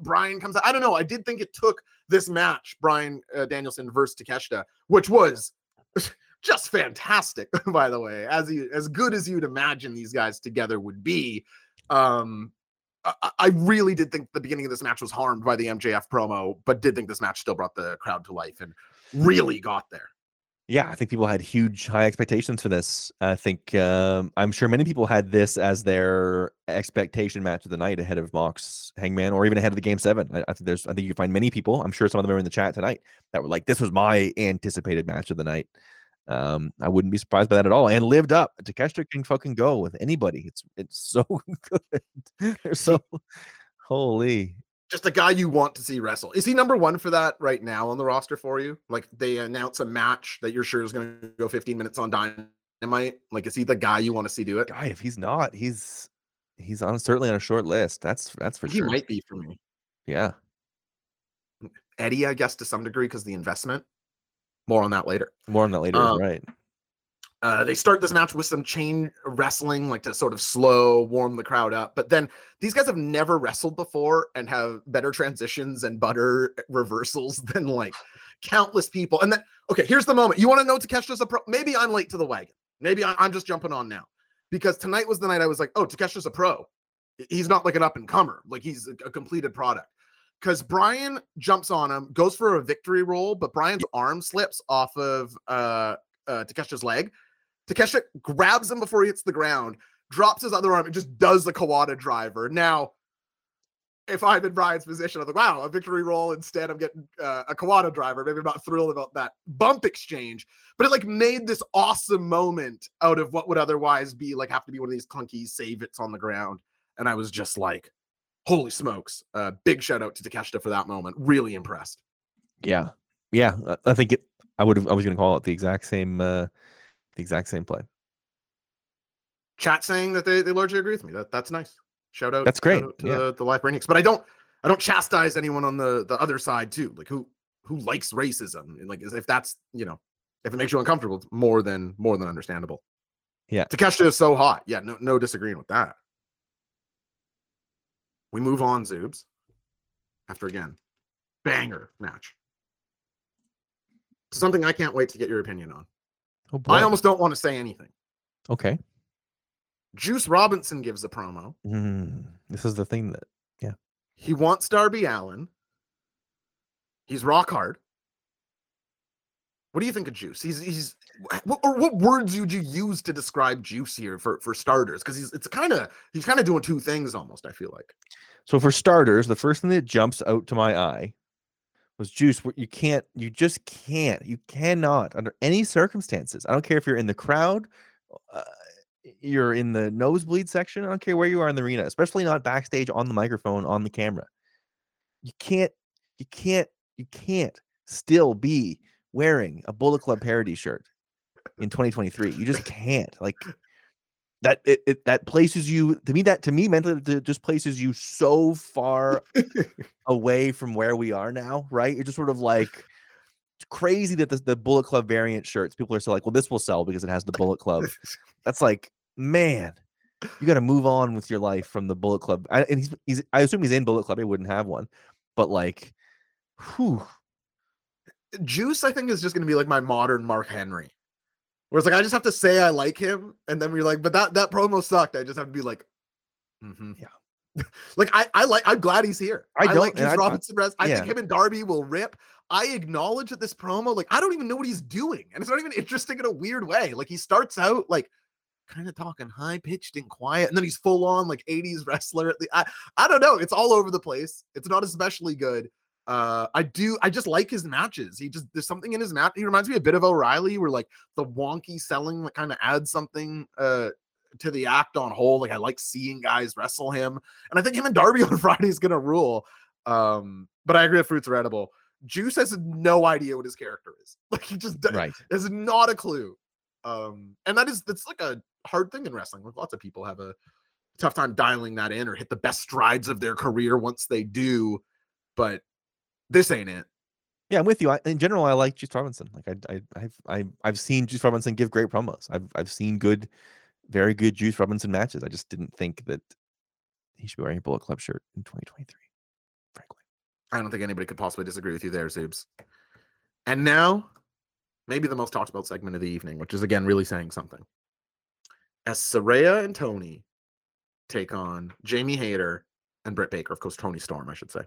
brian comes out i don't know i did think it took this match brian uh, danielson versus takeshita which was just fantastic by the way as you as good as you'd imagine these guys together would be um I, really did think the beginning of this match was harmed by the MJF promo, but did think this match still brought the crowd to life and really got there. Yeah, I think people had huge high expectations for this. I think um, I'm sure many people had this as their expectation match of the night ahead of Mox Hangman or even ahead of the game seven. I, I think there's I think you find many people, I'm sure some of them are in the chat tonight, that were like, this was my anticipated match of the night. Um, I wouldn't be surprised by that at all. And lived up. Takeshita can fucking go with anybody. It's it's so good. They're so holy. Just a guy you want to see wrestle. Is he number one for that right now on the roster for you? Like they announce a match that you're sure is going to go 15 minutes on Dynamite. Like, is he the guy you want to see do it? Guy, if he's not, he's he's on certainly on a short list. That's that's for he sure. He might be for me. Yeah. Eddie, I guess, to some degree, because the investment. More on that later. More on that later, Um, right? Uh, they start this match with some chain wrestling, like to sort of slow, warm the crowd up. But then these guys have never wrestled before and have better transitions and butter reversals than like countless people. And then, okay, here's the moment. You want to know Takeshita's a pro? Maybe I'm late to the wagon. Maybe I- I'm just jumping on now because tonight was the night I was like, oh, Takeshita's a pro. He's not like an up and comer, like he's a, a completed product. Because Brian jumps on him, goes for a victory roll, but Brian's arm slips off of uh, uh, Takeshita's leg. Takeshita grabs him before he hits the ground, drops his other arm, and just does the Kawada driver. Now, if I'm in Brian's position, I'm like, wow, a victory roll. Instead, I'm getting uh, a Kawada driver. Maybe I'm not thrilled about that bump exchange, but it like made this awesome moment out of what would otherwise be like have to be one of these clunky save it's on the ground. And I was just like, holy smokes. Uh, big shout out to Takeshita for that moment. Really impressed. Yeah. Yeah. I- think it I would have I was gonna call it the exact same uh the exact same play. chat saying that they, they largely agree with me. That that's nice. Shout out. That's great, out to yeah. the, the live brainiacs. But I don't I don't chastise anyone on the the other side too. Like who who likes racism and like if that's you know if it makes you uncomfortable, it's more than more than understandable. Yeah. Takeshita is so hot. Yeah, no no disagreeing with that. We move on, Zoobs. After again, banger match. Something I can't wait to get your opinion on. Oh boy. I almost don't want to say anything. okay. Juice Robinson gives a promo. Mm, this is the thing that yeah. He wants Darby Allin. He's rock hard. What do you think of Juice? He's he's what, or what words would you use to describe Juice here for for starters? Because he's it's kind of he's kind of doing two things almost. I feel like So for starters, the first thing that jumps out to my eye was juice. You can't, you just can't, you cannot under any circumstances. I don't care if you're in the crowd, uh, you're in the nosebleed section. I don't care where you are in the arena, especially not backstage on the microphone on the camera. You can't, you can't, you can't still be wearing a Bullet Club parody shirt in 2023. You just can't. Like that it, it that places you to me that to me mentally it just places you so far away from where we are now right you're just sort of like it's crazy that the, the bullet club variant shirts people are still like well this will sell because it has the bullet club that's like man you got to move on with your life from the bullet club I, and he's, he's i assume he's in bullet club he wouldn't have one but like whew, Juice I think is just going to be like my modern Mark Henry, where it's like I just have to say I like him, and then we're like, but that that promo sucked. I just have to be like, mm-hmm. Yeah. like I I like I'm glad he's here. I don't- like and Juice I- I- Robinson. I think him and Darby will rip. I acknowledge that this promo, like I don't even know what he's doing, and it's not even interesting in a weird way. Like he starts out like kind of talking high pitched and quiet, and then he's full on like 80s wrestler. At the, I I don't know. It's all over the place. It's not especially good. Uh, I do. I just like his matches. He just there's something in his match. He reminds me a bit of O'Reilly, where like the wonky selling like kind of adds something uh to the act on whole. Like I like seeing guys wrestle him, and I think him and Darby on Friday is gonna rule. Um, but I agree with Fruits are edible. Juice has no idea what his character is. Like he just d- right has not a clue. Um, and that is that's like a hard thing in wrestling. Like lots of people have a tough time dialing that in or hit the best strides of their career once they do. But this ain't it. Yeah, I'm with you. I, in general, I like Juice Robinson. Like I, I, I've, I, I've seen Juice Robinson give great promos. I've, I've seen good, very good Juice Robinson matches. I just didn't think that he should be wearing a Bullet Club shirt in 2023. Frankly, I don't think anybody could possibly disagree with you there, Zoobs. And now, maybe the most talked about segment of the evening, which is again really saying something. As Saraya and Toni take on Jamie Hayter and Britt Baker, of course, Toni Storm, I should say.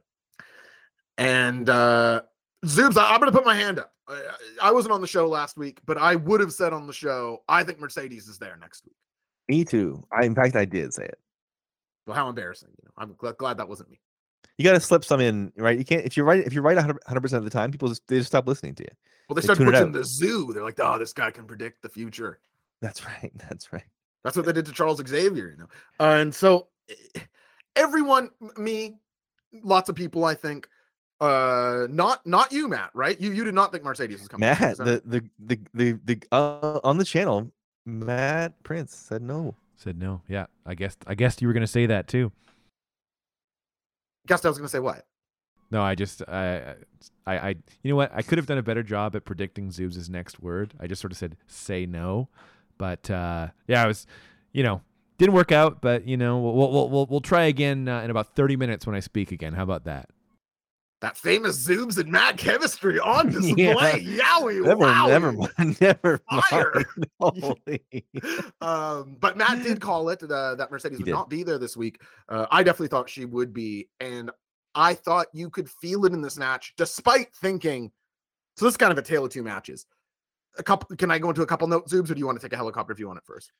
And uh Zoobs, I, am going to put my hand up. I, I wasn't on the show last week, but I would have said on the show, I think Mercedes is there next week. Me too. I in fact I did say it. Well, how embarrassing! You know, I'm glad, glad that wasn't me. You got to slip some in, right? You can't if you're right if you're right 100 percent of the time, people just they just stop listening to you. Well, they, They start tune it pushing out. the zoo. They're like, oh, this guy can predict the future. That's right. That's right. That's what they did to Charles Xavier, you know. Uh, and so everyone, me, lots of people, I think, uh, not not you, Matt, right? You you did not think Mercedes was coming. Matt, is the the the the, the uh, on the channel, Matt Prince said no. Said no. Yeah, I guess I guessed you were gonna say that too. guessed I was going to say what? No, I just I I I you know what? I could have done a better job at predicting Zoobs' next word. I just sort of said say no, but uh, yeah, I was, you know, didn't work out. But you know, we'll we'll we'll, we'll try again uh, in about thirty minutes when I speak again. How about that? That famous Zoobs and Matt chemistry on display. Yeah. Yowie, Never, wowie. never mind. Never Fire. mind. Um, but Matt did call it uh, that Mercedes He would did. not be there this week. Uh, I definitely thought she would be, and I thought you could feel it in this match, despite thinking. So this is kind of a tale of two matches. A couple. Can I go into a couple note zoobs, or do you want to take a helicopter if you want it first?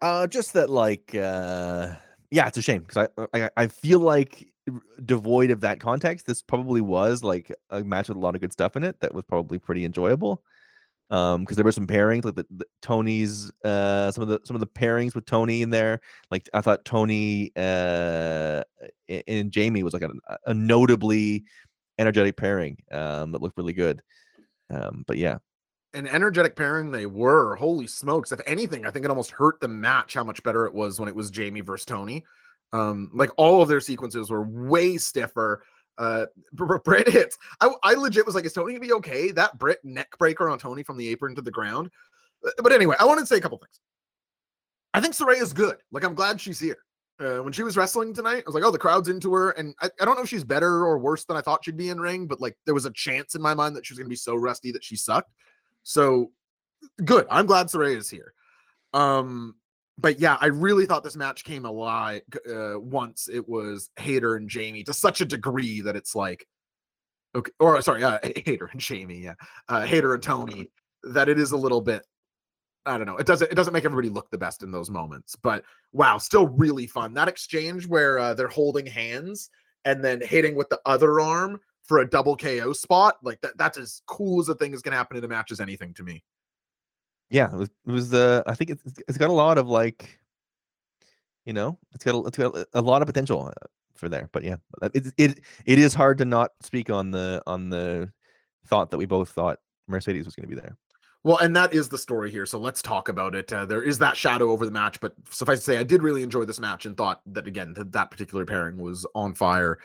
Uh, just that, like, uh, yeah, it's a shame because I, I, I feel like devoid of that context, this probably was like a match with a lot of good stuff in it that was probably pretty enjoyable. Um, because there were some pairings like the, the Toni's, uh, some of the some of the pairings with Toni in there. Like I thought Toni, uh, and Jamie was like a, a notably energetic pairing. Um, that looked really good. Um, but yeah, An energetic pairing they were. Holy smokes! If anything, I think it almost hurt the match how much better it was when it was Jamie versus Toni. Um, like all of their sequences were way stiffer. Uh, Br- Br- Britt hits. I, I legit was like, is Toni gonna be okay? That Britt neck breaker on Toni from the apron to the ground. Uh, But anyway, I wanted to say a couple things. I think Saraya is good. Like, I'm glad she's here. Uh, when she was wrestling tonight, I was like, oh, the crowd's into her. And I, I don't know if she's better or worse than I thought she'd be in ring, but like, there was a chance in my mind that she was going to be so rusty that she sucked. So good. I'm glad Saraya is here. Um, but yeah, I really thought this match came alive uh, once it was Hayter and Jamie to such a degree that it's like, okay, or sorry, uh, Hayter and Jamie, yeah, uh, Hayter and Toni, that it is a little bit. I don't know. It doesn't. It doesn't make everybody look the best in those moments. But wow, still really fun. That exchange where uh, they're holding hands and then hitting with the other arm for a double KO spot, like that. That's as cool as a thing is going to happen in a match as anything to me. yeah, it was, it was the. I think it's it's got a lot of like, you know, it's got a, it's got a- lot of potential uh, for there. But yeah, uh, it it it is hard to not speak on the on the thought that we both thought Mercedes was going to be there. Well, and that is the story here. So let's talk about it. Uh, there is that shadow over the match, but suffice to say, I did really enjoy this match and thought that again that that particular pairing was on fire.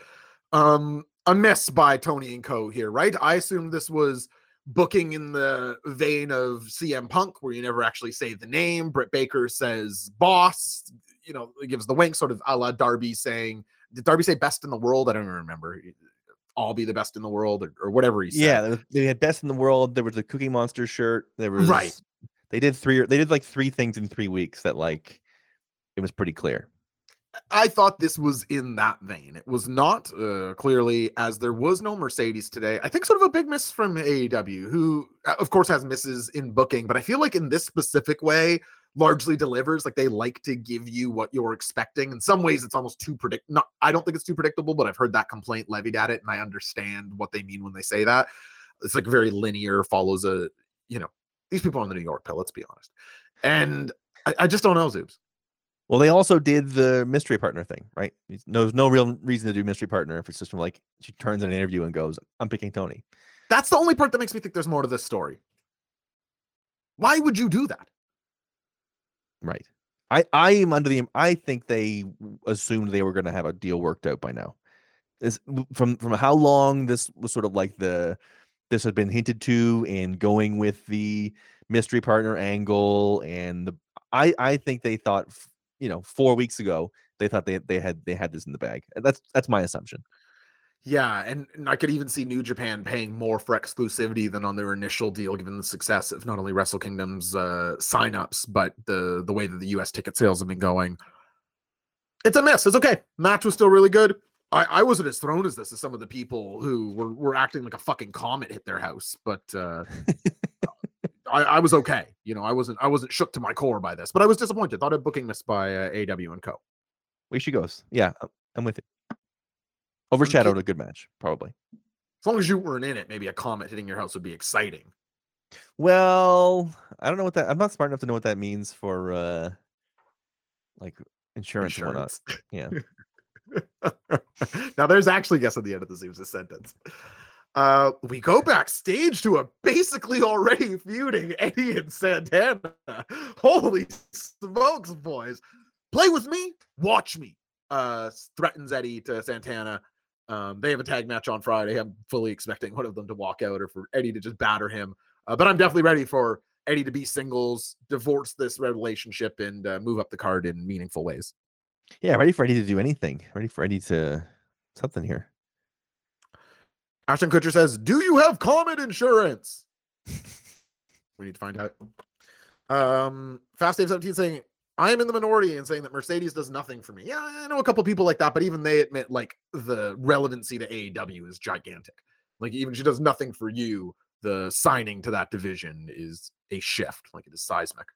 Um, a miss by Tony and Co. here, right? I assume this was booking in the vein of CM Punk, where you never actually say the name. Britt Baker says "boss," you know, gives the wink, sort of a la Darby saying, "Did Darby say best in the world?" I don't even remember. I'll be the best in the world, or, or whatever he said. Yeah, they had best in the world. There was the Cookie Monster shirt. There was Right. They did three. They did like three things in three weeks that like it was pretty clear. I thought this was in that vein. It was not uh, clearly, as there was no Mercedes today. I think sort of a big miss from AEW, who uh, of course has misses in booking, but I feel like in this specific way, largely delivers. Like they like to give you what you're expecting. In some ways, it's almost too predict. Not, I don't think it's too predictable, but I've heard that complaint levied at it, and I understand what they mean when they say that. It's like very linear, follows a, you know, these people on the New York pill. Let's be honest, and I, I just don't know, Zoobs. Well, they also did the mystery partner thing, right? There's no, there's no real reason to do mystery partner if it's just from like she turns in an interview and goes, "I'm picking Toni." That's the only part that makes me think there's more to this story. Why would you do that? Right. I I am under the. I think they assumed they were going to have a deal worked out by now. This from from how long this was sort of like the this had been hinted to and going with the mystery partner angle and the I I think they thought you know four weeks ago they thought they they had they had this in the bag. That's that's my assumption. Yeah, and, and I could even see New Japan paying more for exclusivity than on their initial deal, given the success of not only Wrestle Kingdom's uh, signups, but the the way that the U.S. ticket sales have been going. It's a mess. It's okay. Match was still really good. I, I wasn't as thrown as this as some of the people who were, were acting like a fucking comet hit their house, but uh, I, I was okay. You know, I wasn't I wasn't shook to my core by this, but I was disappointed. Thought a booking missed by uh, AEW and Co. Way she goes. Yeah, I'm- I'm with you. Overshadowed a good match, probably. As long as you weren't in it, maybe a comet hitting your house would be exciting. Well, I don't know what that. I'm not smart enough to know what that means for uh like insurance, and whatnot. Yeah. now there's actually guess at the end of the Zeus sentence. Uh, we go backstage to a basically already feuding Eddie and Santana. Holy smokes, boys! Play with me, watch me. Uh, threatens Eddie to Santana. Um, they have a tag match on Friday. I'm fully expecting one of them to walk out or for Eddie to just batter him. Uh, but I'm definitely ready for Eddie to be singles, divorce this relationship, and uh, move up the card in meaningful ways. Yeah, ready for Eddie to do anything. Ready for Eddie to something here. Ashton Kutcher says, "Do you have Comet insurance?" we need to find out. Um, Fast Dave 17 saying, "I am in the minority and saying that Mercedes does nothing for me." Yeah, I know a couple people like that, but even they admit like the relevancy to AEW is gigantic. Like even she does nothing for you. The signing to that division is a shift, like it is seismic.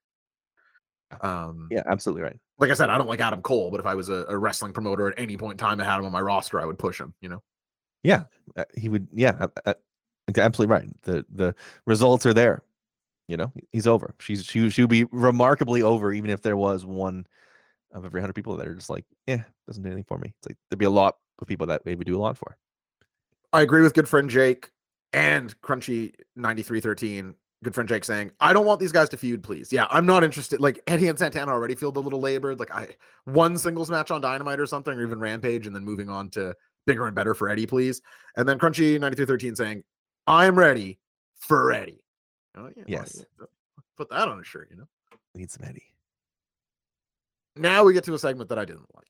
Um, Yeah, absolutely right. like I said, I don't like Adam Cole, but if I was a, a wrestling promoter at any point in time and had him on my roster, I would push him. You know. Yeah, uh, he would. Yeah, uh, uh, absolutely right. The the results are there. You know, he's over. She's she she would be remarkably over, even if there was one of every hundred people that are just like, yeah, doesn't do anything for me. It's like there'd be a lot of people that maybe do a lot for. I agree with good friend Jake and Crunchy 9313. Good friend Jake saying, I don't want these guys to feud, please. Yeah, I'm not interested. Like Eddie and Santana already feel a little labored. Like I one singles match on Dynamite or something, or even Rampage, and then moving on to bigger and better for Eddie, please. And then Crunchy 9313 saying, I'm ready for Eddie. Oh, yeah, well, Yes. yeah, Put that on a shirt, you know. We need some Eddie. Now we get to a segment that I didn't like.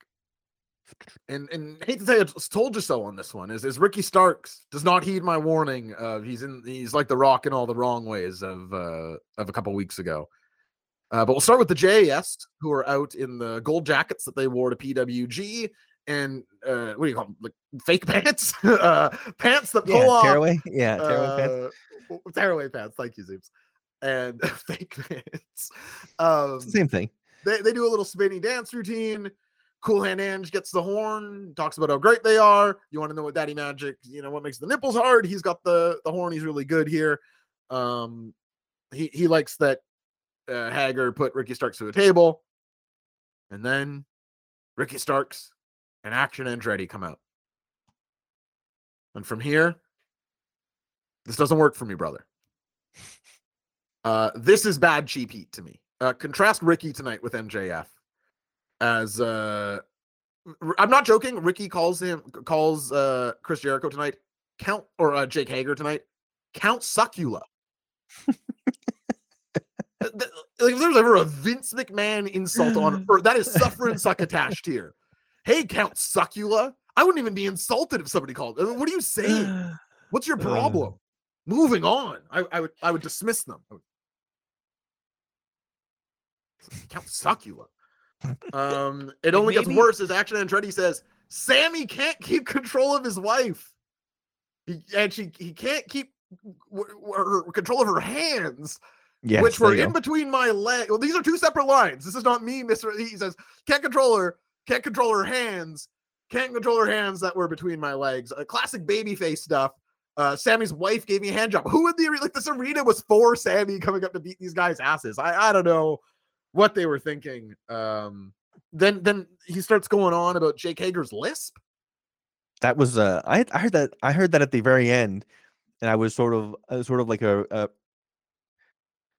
And and hate to say it, told you so on this one is is Ricky Starks does not heed my warning. of he's in he's like the Rock in all the wrong ways of uh, of a couple weeks ago. Uh, but we'll start with the JAS who are out in the gold jackets that they wore to PWG and uh, what do you call them? Like fake pants, uh, pants that pull Yeah, off tearaway. Yeah, tearaway pants. uh, tearaway pants. Thank you, Zeeps. And fake pants. Um, same thing. they, they do a little spinny dance routine. Cool Hand Ange gets the horn, talks about how great they are. You want to know what Daddy Magic, you know, what makes the nipples hard? He's got the the horn. He's really good here. Um, he he likes that uh, Hager put Ricky Starks to the table, and then Ricky Starks and Action Andretti come out. And from here, this doesn't work for me, brother. Uh, this is bad cheap heat to me. Uh, contrast Ricky tonight with MJF as uh, I'm not joking. Ricky calls him calls uh Chris Jericho tonight. Count or uh, Jake Hager tonight. Count Succula. Like if there's ever a Vince McMahon insult on earth, that is suffer and suck attached here. Hey, Count Succula. I wouldn't even be insulted if somebody called. What are you saying? What's your Uh. problem? Moving on. I, I would I would dismiss them. Would- Count Succula. Um, it only gets worse as Action Andretti says Sammy can't keep control of his wife. He and she he can't keep w- w- control of her hands, Yes, which were in go. between my leg. Well, these are two separate lines. This is not me, Mister. He says can't control her, can't control her hands, can't control her hands that were between my legs. Uh, classic babyface stuff. Uh, Sammy's wife gave me a hand job. Who in the arena? Like this arena was for Sammy coming up to beat these guys' asses. I I don't know what they were thinking. Um, then then he starts going on about Jake Hager's lisp. That was uh, I I heard that I heard that at the very end, and I was sort of sort of like a, a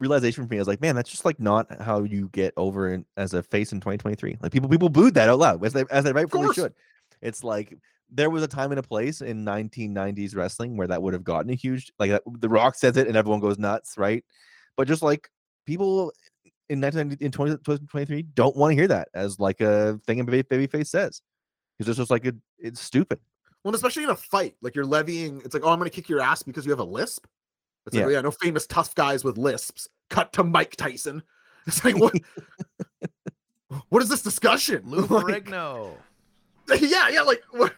realization for me. I was like, man, that's just like not how you get over in, as a face in 2023. Like people people booed that out loud as they as they rightfully should. It's like there was a time and a place in 1990s wrestling where that would have gotten a huge like the Rock says it and everyone goes nuts, right? But just like people in 1990 in 20, 2023 don't want to hear that as like a thing a baby babyface says because it's just like it, it's stupid. Well, especially in a fight, like you're levying, it's like, oh, I'm going to kick your ass because you have a lisp. It's like, Yeah. oh, yeah, no famous tough guys with lisps. Cut to Mike Tyson. It's like, what? what is this discussion? Lou Like, Ferrigno. yeah, yeah, like what?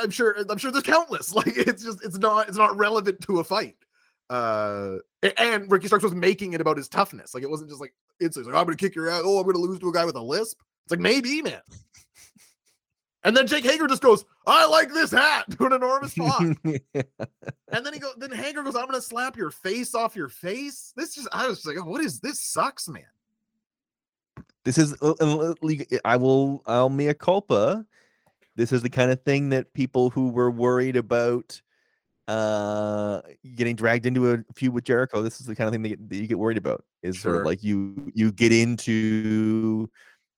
I'm sure. I'm sure there's countless. Like it's just it's not it's not relevant to a fight. Uh, and Ricky Starks was making it about his toughness. Like it wasn't just like it's like I'm gonna kick your ass. Oh, I'm gonna lose to a guy with a lisp. It's like maybe man. And then Jake Hager just goes, "I like this hat," to an enormous talk. And then he goes, then Hager goes, "I'm gonna slap your face off your face." This just, I was like, oh, "What is this? Sucks, man." this is uh, uh, I will I'll mea culpa. This is the kind of thing that people who were worried about uh getting dragged into a feud with Jericho. This is the kind of thing that, get- that you get worried about. Is sort of like you you get into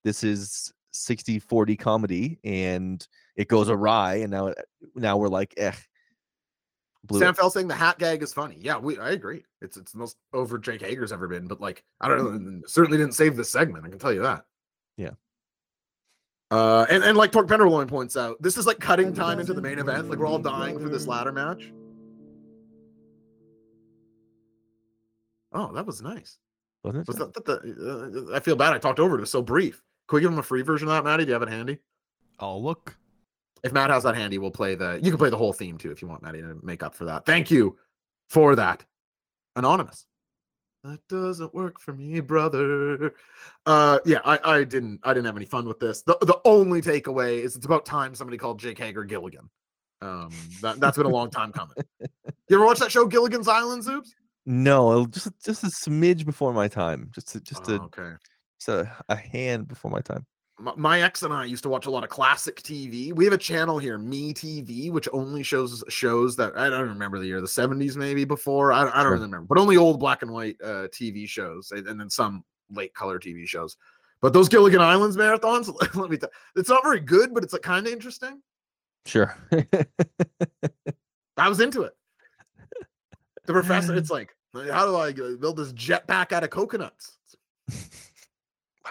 this is 60 40 comedy and it goes awry and now it- now we're like eh blew Sam. Fell saying the hat gag is funny. Yeah, we I agree. It's it's the most over Jake Hager's ever been, but like I don't know, certainly didn't save this segment. I can tell you that. Yeah. Uh, and, and like Torque Penderloin points out, this is like cutting time into the main event. Like we're all dying for this ladder match. Oh, that was nice. wasn't it? Was that, that the, uh, I feel bad. I talked over it. It was so brief. Can we give him a free version of that, Maddie? Do you have it handy? I'll look. If Matt has that handy, we'll play the. You can play the whole theme too if you want, Maddie, to make up for that. Thank you for that, anonymous. That doesn't work for me, brother. Uh, yeah, I, I didn't, I didn't have any fun with this. The, the only takeaway is it's about time somebody called Jake Hager Gilligan. Um, that, that's been a long time coming. You ever watch that show Gilligan's Island, Zoobs? No, just just a smidge before my time. Just just Oh, a okay. Just a, a hand before my time. my, my ex and I used to watch a lot of classic TV. We have a channel here, Me TV, which only shows shows that I don't remember the year, the 70s maybe before. I, I don't really remember, but only old black and white uh, TV shows and, and then some late color TV shows. But those Gilligan Islands marathons, let me tell it's not very good, but it's like kind of interesting. Sure. I was into it. The professor, it's like, how do I uh, build this jetpack out of coconuts?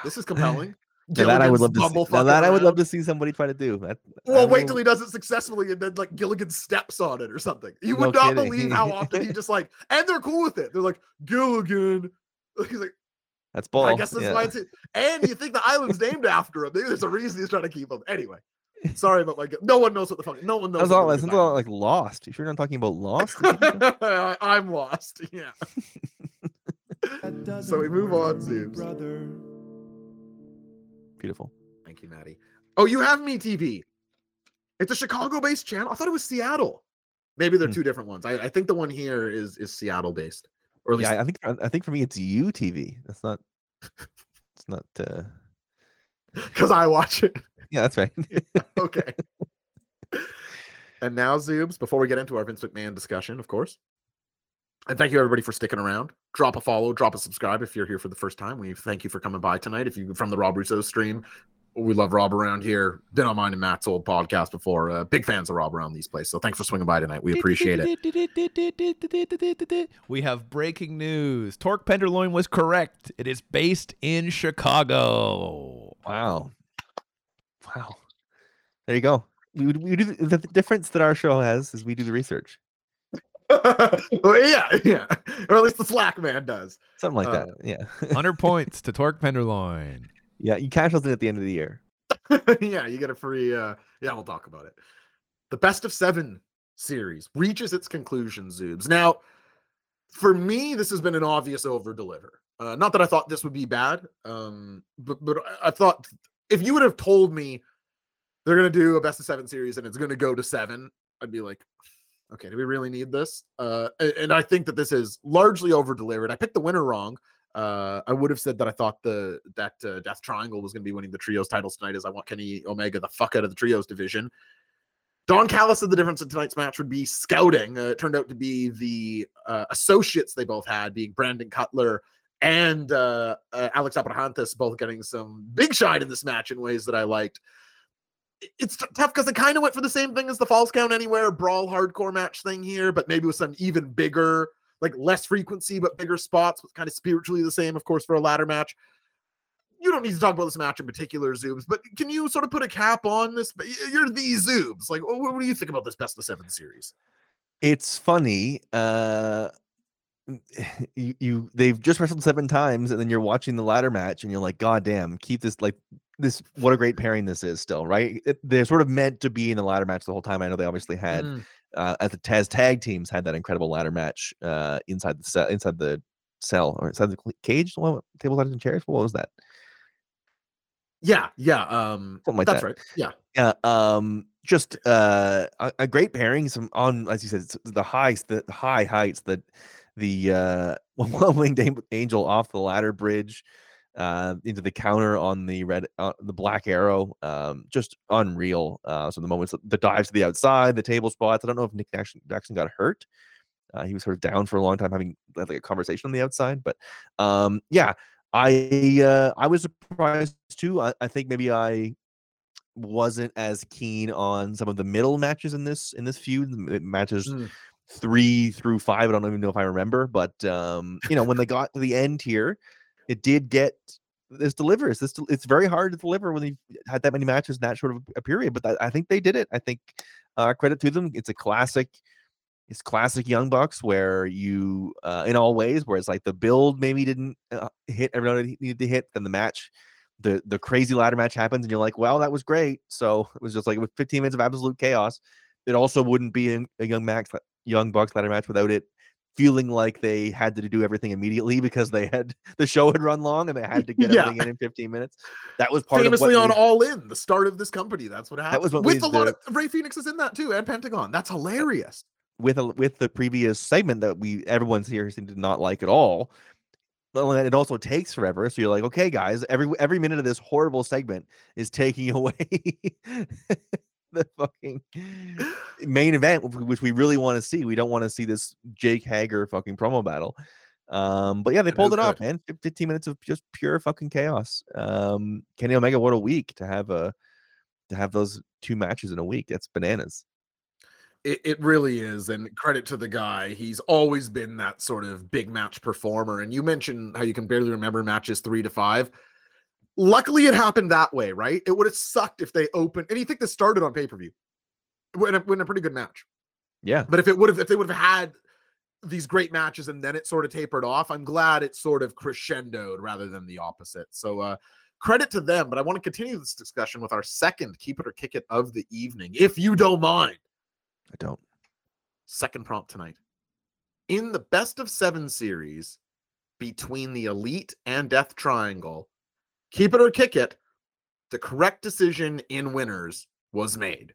This is compelling. Now that I would love to see. Now that I would love to see somebody try to do. That, I Well, wait will- till he does it successfully, and then like Gilligan steps on it or something. You No would not kidding. believe how often he just like, and they're cool with it. They're like Gilligan. He's like, That's ball. I guess that's yeah. why it's. And you think the island's named after him? Maybe there's a reason he's trying to keep him. Anyway, sorry about my. No one knows what the fuck. No one knows. That's what all. That's all like Lost. You sure you're not talking about Lost? I- I'm lost. Yeah. so we move on, Zeus. Beautiful. Thank you, Maddie. Oh, you have Me TV. It's a Chicago-based channel. I thought it was Seattle. Maybe they're Hmm. two different ones. I, I think the one here is is Seattle-based, or at least Yeah, I think I think for me it's UTV. That's not. It's not. uh because I watch it. Yeah, that's right. okay. and now, Zoobs, before we get into our Vince McMahon discussion, of course. And thank you everybody for sticking around. Drop a follow, drop a subscribe if you're here for the first time. We thank you for coming by tonight. If you from the Rob Rousseau stream, we love Rob around here. Been on mine and Matt's old podcast before. Uh, big fans of Rob around these places. So thanks for swinging by tonight. We appreciate it. We have breaking news. Torque Penderloin was correct. It is based in Chicago. Wow. Wow. There you go. We, we do the, the difference that our show has is we do the research. well, yeah, yeah. Or at least the Slack man does. Something like Uh, that. Yeah. 100 points to Torque Penderloin. Yeah. You cash those in at the end of the year. yeah, you get a free uh yeah, we'll talk about it. The best of seven series reaches its conclusion, Zoobs. Now, for me, this has been an obvious over deliver. Uh, not that I thought this would be bad, um, but but I- I thought if you would have told me they're gonna do a best of seven series and it's gonna go to seven, I'd be like, okay, do we really need this? Uh, and I think that this is largely over delivered. I picked the winner wrong. Uh, I would have said that I thought the that uh, Death Triangle was going to be winning the trios titles tonight, as I want Kenny Omega the fuck out of the trios division. Don Callis said the difference in tonight's match would be scouting. Uh, it turned out to be the uh, associates they both had, being Brandon Cutler and uh, uh, Alex Abrahantes, both getting some big shine in this match in ways that I liked. It- It's tough because it kind of went for the same thing as the Falls Count Anywhere brawl hardcore match thing here, but maybe with some even bigger like less frequency but bigger spots, but kind of spiritually the same, of course, for a ladder match. You don't need to talk about this match in particular, Zoobs, but can you sort of put a cap on this? You're the Zoobs. Like, what, what do you think about this best of seven series? It's funny. Uh you, you they've just wrestled seven times and then you're watching the ladder match and you're like god damn keep this like this what a great pairing this is still right It- they're sort of meant to be in the ladder match the whole time i know they obviously had Mm. uh at the taz tag teams had that incredible ladder match uh inside the cell inside the cell or inside the cage the one with tables ladders and chairs what was that Yeah, yeah. Um, Something like that's that. right. Yeah. yeah um just uh a, a great pairing some on as you said the highs the, the high heights that the uh one winged angel off the ladder bridge uh into the counter on the red uh, the black arrow um just unreal uh so the moments the dives to the outside the table spots i don't know if nick jackson, jackson got hurt uh, he was sort of down for a long time having like a conversation on the outside but um yeah i uh i was surprised too i, I think maybe i wasn't as keen on some of the middle matches in this in this feud matches Mm. Three through five i don't even know if i remember but um you know when they got to the end here it did get this delivers this it's very hard to deliver when you've had that many matches in that short of a period but I, I think they did it. I think uh credit to them it's a classic it's classic young bucks where you uh in all ways where it's like the build maybe didn't uh, hit everyone needed to hit then the match the the crazy ladder match happens and you're like well that was great. So it was just like with 15 minutes of absolute chaos. It also wouldn't be a, a young max young bucks ladder match without it feeling like they had to do everything immediately because they had the show had run long and they had to get Yeah. everything in in 15 minutes that was part Famously of what on All In, the start of this company. That's what happened. That was what With a lot the- of Rey Fenix is in that too, and Pentagon. That's hilarious. with a, with the previous segment that we everyone's here seemed to not like at all. It also takes forever. So you're like, okay, guys, every every minute of this horrible segment is taking away the fucking main event, which we really want to see. We don't want to see this Jake Hager fucking promo battle. Um, but yeah, they pulled is it off, man. 15 minutes of just pure fucking chaos. Um, Kenny Omega, what a week to have a to have those two matches in a week. That's bananas. It, it really is. And credit to the guy. He's always been that sort of big match performer. And you mentioned how you can barely remember matches three to five. Luckily, it happened that way, right? It would have sucked if they opened. And you think this started on pay per view, when a, when a pretty good match. Yeah. But if it would have, if they would have had these great matches and then it sort of tapered off, I'm glad it sort of crescendoed rather than the opposite. So, uh, credit to them. But I want to continue this discussion with our second keep it or kick it of the evening, if you don't mind. I don't. Second prompt tonight. In the best of seven series between the Elite and Death Triangle, keep it or kick it, the correct decision in winners was made.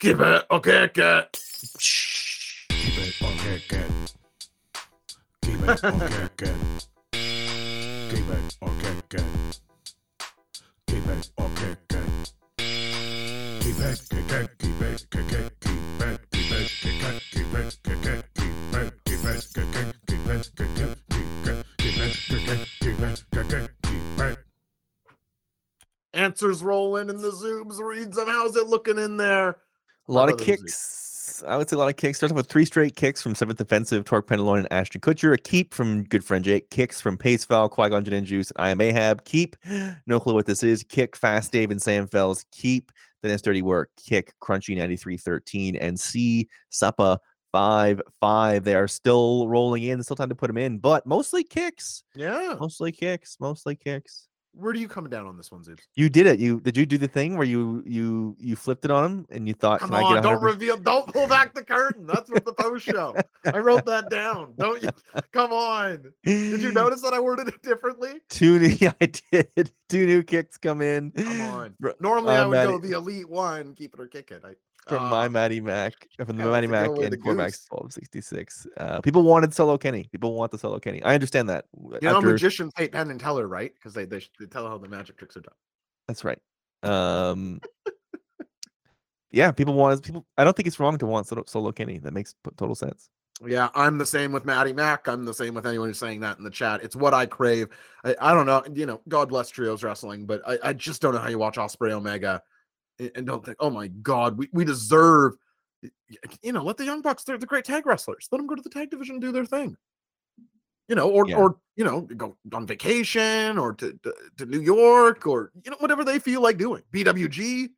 Keep it or kick it. Keep it or kick it. Keep it or kick it. Keep it or kick it. Keep it or kick it. Keep it, kick it, keep it, kick it, keep it, keep it, kick it, keep it, kick it, keep it, keep it, kick it, keep it, kick it, keep it, keep it, kick it, keep it, kick it, keep it. Answers rolling in the zooms reads them. How's it looking in there? A lot of kicks. I would say a lot of kicks. Starts off with three straight kicks from Seventh Offensive, Torque Pendulum, and Ashton Kutcher. A keep from good friend Jake. Kicks from Pace Val, Qui Gon Jinn and Juice, I am Ahab. Keep. No clue what this is. Kick Fast Dave and Sam Fells. Keep. The Nest Dirty Work. Kick Crunchy 9313 and C Suppa 5 5. They are still rolling in. Still time to put them in, but mostly kicks. Yeah. Mostly kicks. Mostly kicks. Where do you come down on this one, Zoobs? You did it. You did you do the thing where you you you flipped it on him and you thought, Come can I on, don't reveal, don't pull back the curtain. That's what the post show. I wrote that down. Don't you? Come on. Did you notice that I worded it differently? Two new, yeah, I did. Two new kicks come in. Come on. Normally, I uh, would go the elite one, keep it or kick it. I, from Ah, my Matty Mac, uh, from the Matty Mac and the Cormax twelve sixty six. Uh, people wanted solo Kenny. People want the solo Kenny. I understand that. You know, magicians hate Penn and Teller, right? Because they, they they tell how the magic tricks are done. That's right. Um, yeah, people want people. I don't think it's wrong to want solo, solo Kenny. That makes total sense. Yeah, I'm the same with Maddie Mac. I'm the same with anyone who's saying that in the chat. It's what I crave. I, I don't know. You know, God bless trios wrestling, but I, I just don't know how you watch Ospreay Omega and, don't think, oh my God, we, we deserve. You know, let the Young Bucks. They're the great tag wrestlers. Let them go to the tag division and do their thing. You know, or Yeah. or you know, go on vacation or to, to to New York or you know whatever they feel like doing. PWG. I'm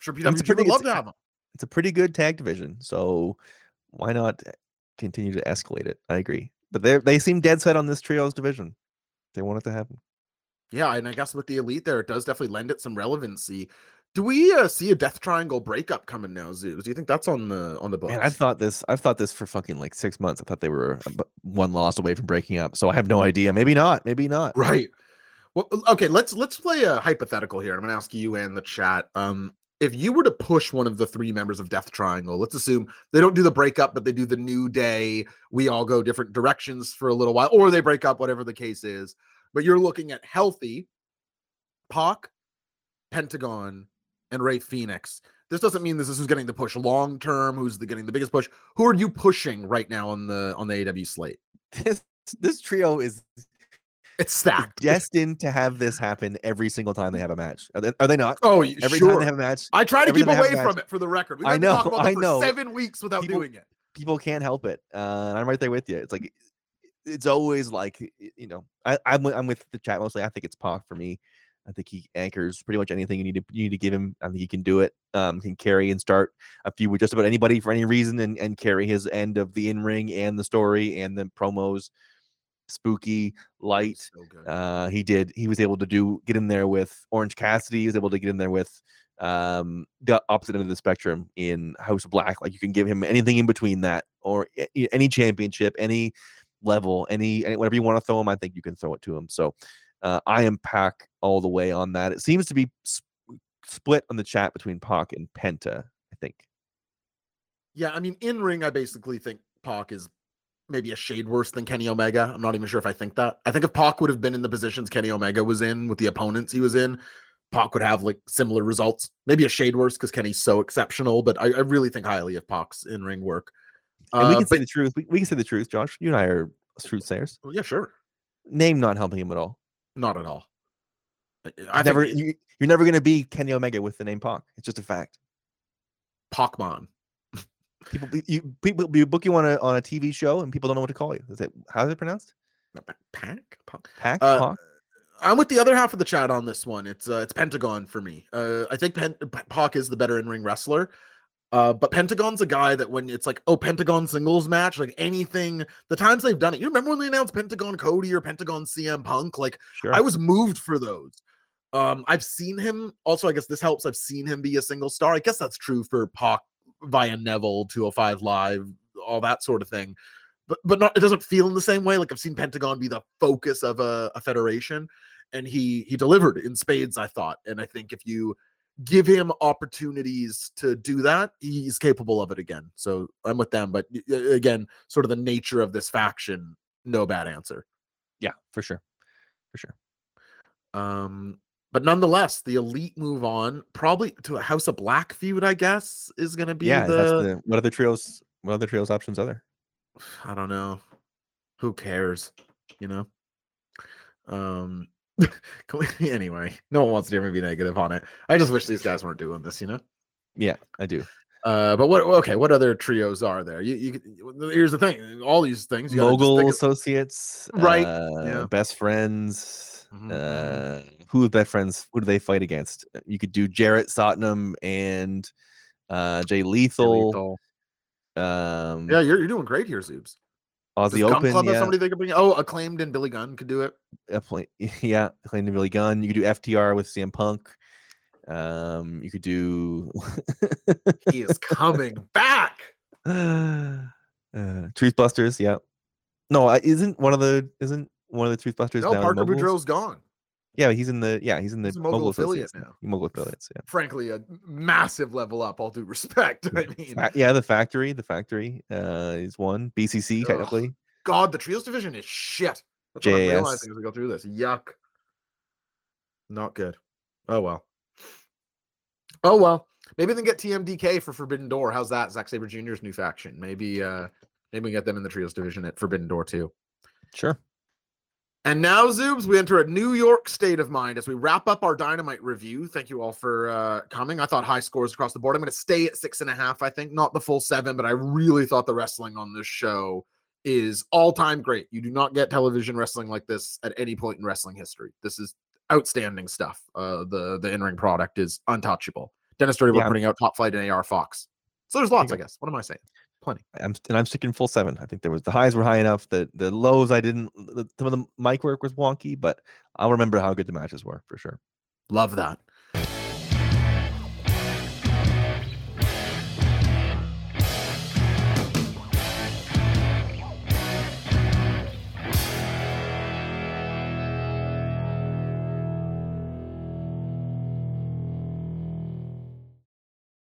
sure PWG pretty- would love to have them. it's a pretty good tag division. So why not eh, continue to escalate it? I agree. But they they seem dead set on this trios division. They want it to happen. Yeah, and I guess with the elite there, it does definitely lend it some relevancy. Do we uh, see a Death Triangle breakup coming now, Zeus? Do you think that's on the on the books? Man, I've thought this. I've thought this for fucking like six months. I thought they were one loss away from breaking up. So I have no idea. Maybe not. Maybe not. Right. Well, okay. Let's let's play a hypothetical here. I'm going to ask you and the chat. Um, if you were to push one of the three members of Death Triangle, let's assume they don't do the breakup, but they do the new day. We all go different directions for a little while, or they break up, whatever the case is. But you're looking at healthy, Pac, Pentagon, and Ray Phoenix. This doesn't mean this is who's getting the push long term. Who's the, getting the biggest push? Who are you pushing right now on the on the AEW slate? This this trio is It's stacked. destined to have this happen every single time they have a match. Are they, are they not? Oh, Every sure. time they have a match, I try to keep time they have away from match, it for the record. I know, about I know. seven weeks without People- doing it. people can't help it. Uh, I'm right there with you. It's like it's always like you know, I, I'm I'm with the chat mostly. I think it's Pac for me. I think he anchors pretty much anything you need to you need to give him. I think he can do it. Um, can carry and start a feud with just about anybody for any reason, and and carry his end of the in ring and the story and the promos. Spooky, light. So good. Uh, he did. He was able to do get in there with Orange Cassidy. He was able to get in there with um the opposite end of the spectrum in House of Black. Like you can give him anything in between that, or any championship, any level, any, any whatever you want to throw him. I think you can throw it to him. So uh, I am Pac all the way on that. It seems to be s- split on the chat between Pac and Penta. I think. Yeah, I mean, in ring, I basically think Pac is maybe a shade worse than Kenny Omega. I'm not even sure if I think that. I think if Pac would have been in the positions Kenny Omega was in with the opponents he was in, Pac would have like similar results. Maybe a shade worse because Kenny's so exceptional, but I, I really think highly of Pac's in ring work. And we Uh, can say the truth. We, we can say the truth, Josh. You and I are truth sayers. yeah, sure, Name not helping him at all. not at all. I- never. think You, you're never going to be Kenny Omega with the name Pac. It's just a fact. Pacman. People, you people you book you on a on a TV show and people don't know what to call you. Is it how is it pronounced? Pac. Pac. Pac. Uh, Pac? I'm with the other half of the chat on this one. It's uh, it's Pentagon for me. Uh, I think Pen- Pac is the better in ring wrestler. Uh, but Pentagon's a guy that when it's like, oh, Pentagon singles match, like anything, the times they've done it. You remember when they announced Pentagon Cody or Pentagon CM Punk? Like, Sure. I was moved for those. Um, I've seen him. Also, I guess this helps. I've seen him be a single star. I guess that's true for Pac via Neville, 205 Live, all that sort of thing. But but not it doesn't feel in the same way. Like I've seen Pentagon be the focus of a, a federation, and he he delivered in spades. I thought, and I think if you give him opportunities to do that, he's capable of it again. So I'm with them. But again, sort of the nature of this faction, no bad answer. yeah, for sure, for sure. Um, but nonetheless, the elite move on probably to a House of Black feud. I guess is going to be yeah, the, that's the what other trios? What other trios options are there? I don't know. Who cares? You know. Um. we- anyway, no one wants to hear me be negative on it. I just wish these guys weren't doing this. You know. Yeah, I do. Uh, but what? Okay, what other trios are there? You, you. Here's the thing. All these things. You gotta just Mogul Associates, Right, Uh, yeah. Best friends. Mhm, Uh, who are best friends? Who do they fight against? Uh, You could do Jarrett Satnam and uh, Jay Lethal. Lethal. Um, Yeah, you're, you're doing great here, Zoobs. Does Aussie Gun Open. Club Yeah, somebody they could bring? Oh, acclaimed and Billy Gunn could do it. Yeah, acclaimed and Billy Gunn. You could do FTR with CM Punk. Um, you could do He is coming back. uh, Truth Busters. Yeah. No, I- isn't one of the isn't one of the Truth Busters No, Parker Moguls? Boudreaux's gone. Yeah, he's in the yeah he's in the He's a Mogul affiliate now. Mogul affiliates. Yeah. Frankly, a massive level up. All due respect. I mean, yeah, the factory, the factory uh, is one. BCC Ugh. technically. God, the trios division is shit. That's what I'm realizing as we go through this. Yuck. Not good. Oh well. Oh well. Maybe then get TMDK for Forbidden Door. How's that? Zack Sabre Jr.'s new faction. Maybe uh maybe we get them in the trios division at Forbidden Door too. Sure. And now, Zoobs, we enter a New York state of mind as we wrap up our Dynamite review. Thank you all for uh, coming. I thought high scores across the board. I'm going to stay at six and a half. I think not the full seven, but I really thought the wrestling on this show is all time great. You do not get television wrestling like this at any point in wrestling history. This is outstanding stuff. Uh, the the in ring product is untouchable. Dennis Dirty Yeah. putting out Top Flight and AR Fox. So there's lots, I guess. What am I saying? Plenty. I'm and I'm sticking full seven. I think there was the highs were high enough. The the lows I didn't. The, some of the mic work was wonky, but I'll remember how good the matches were for sure. Love that.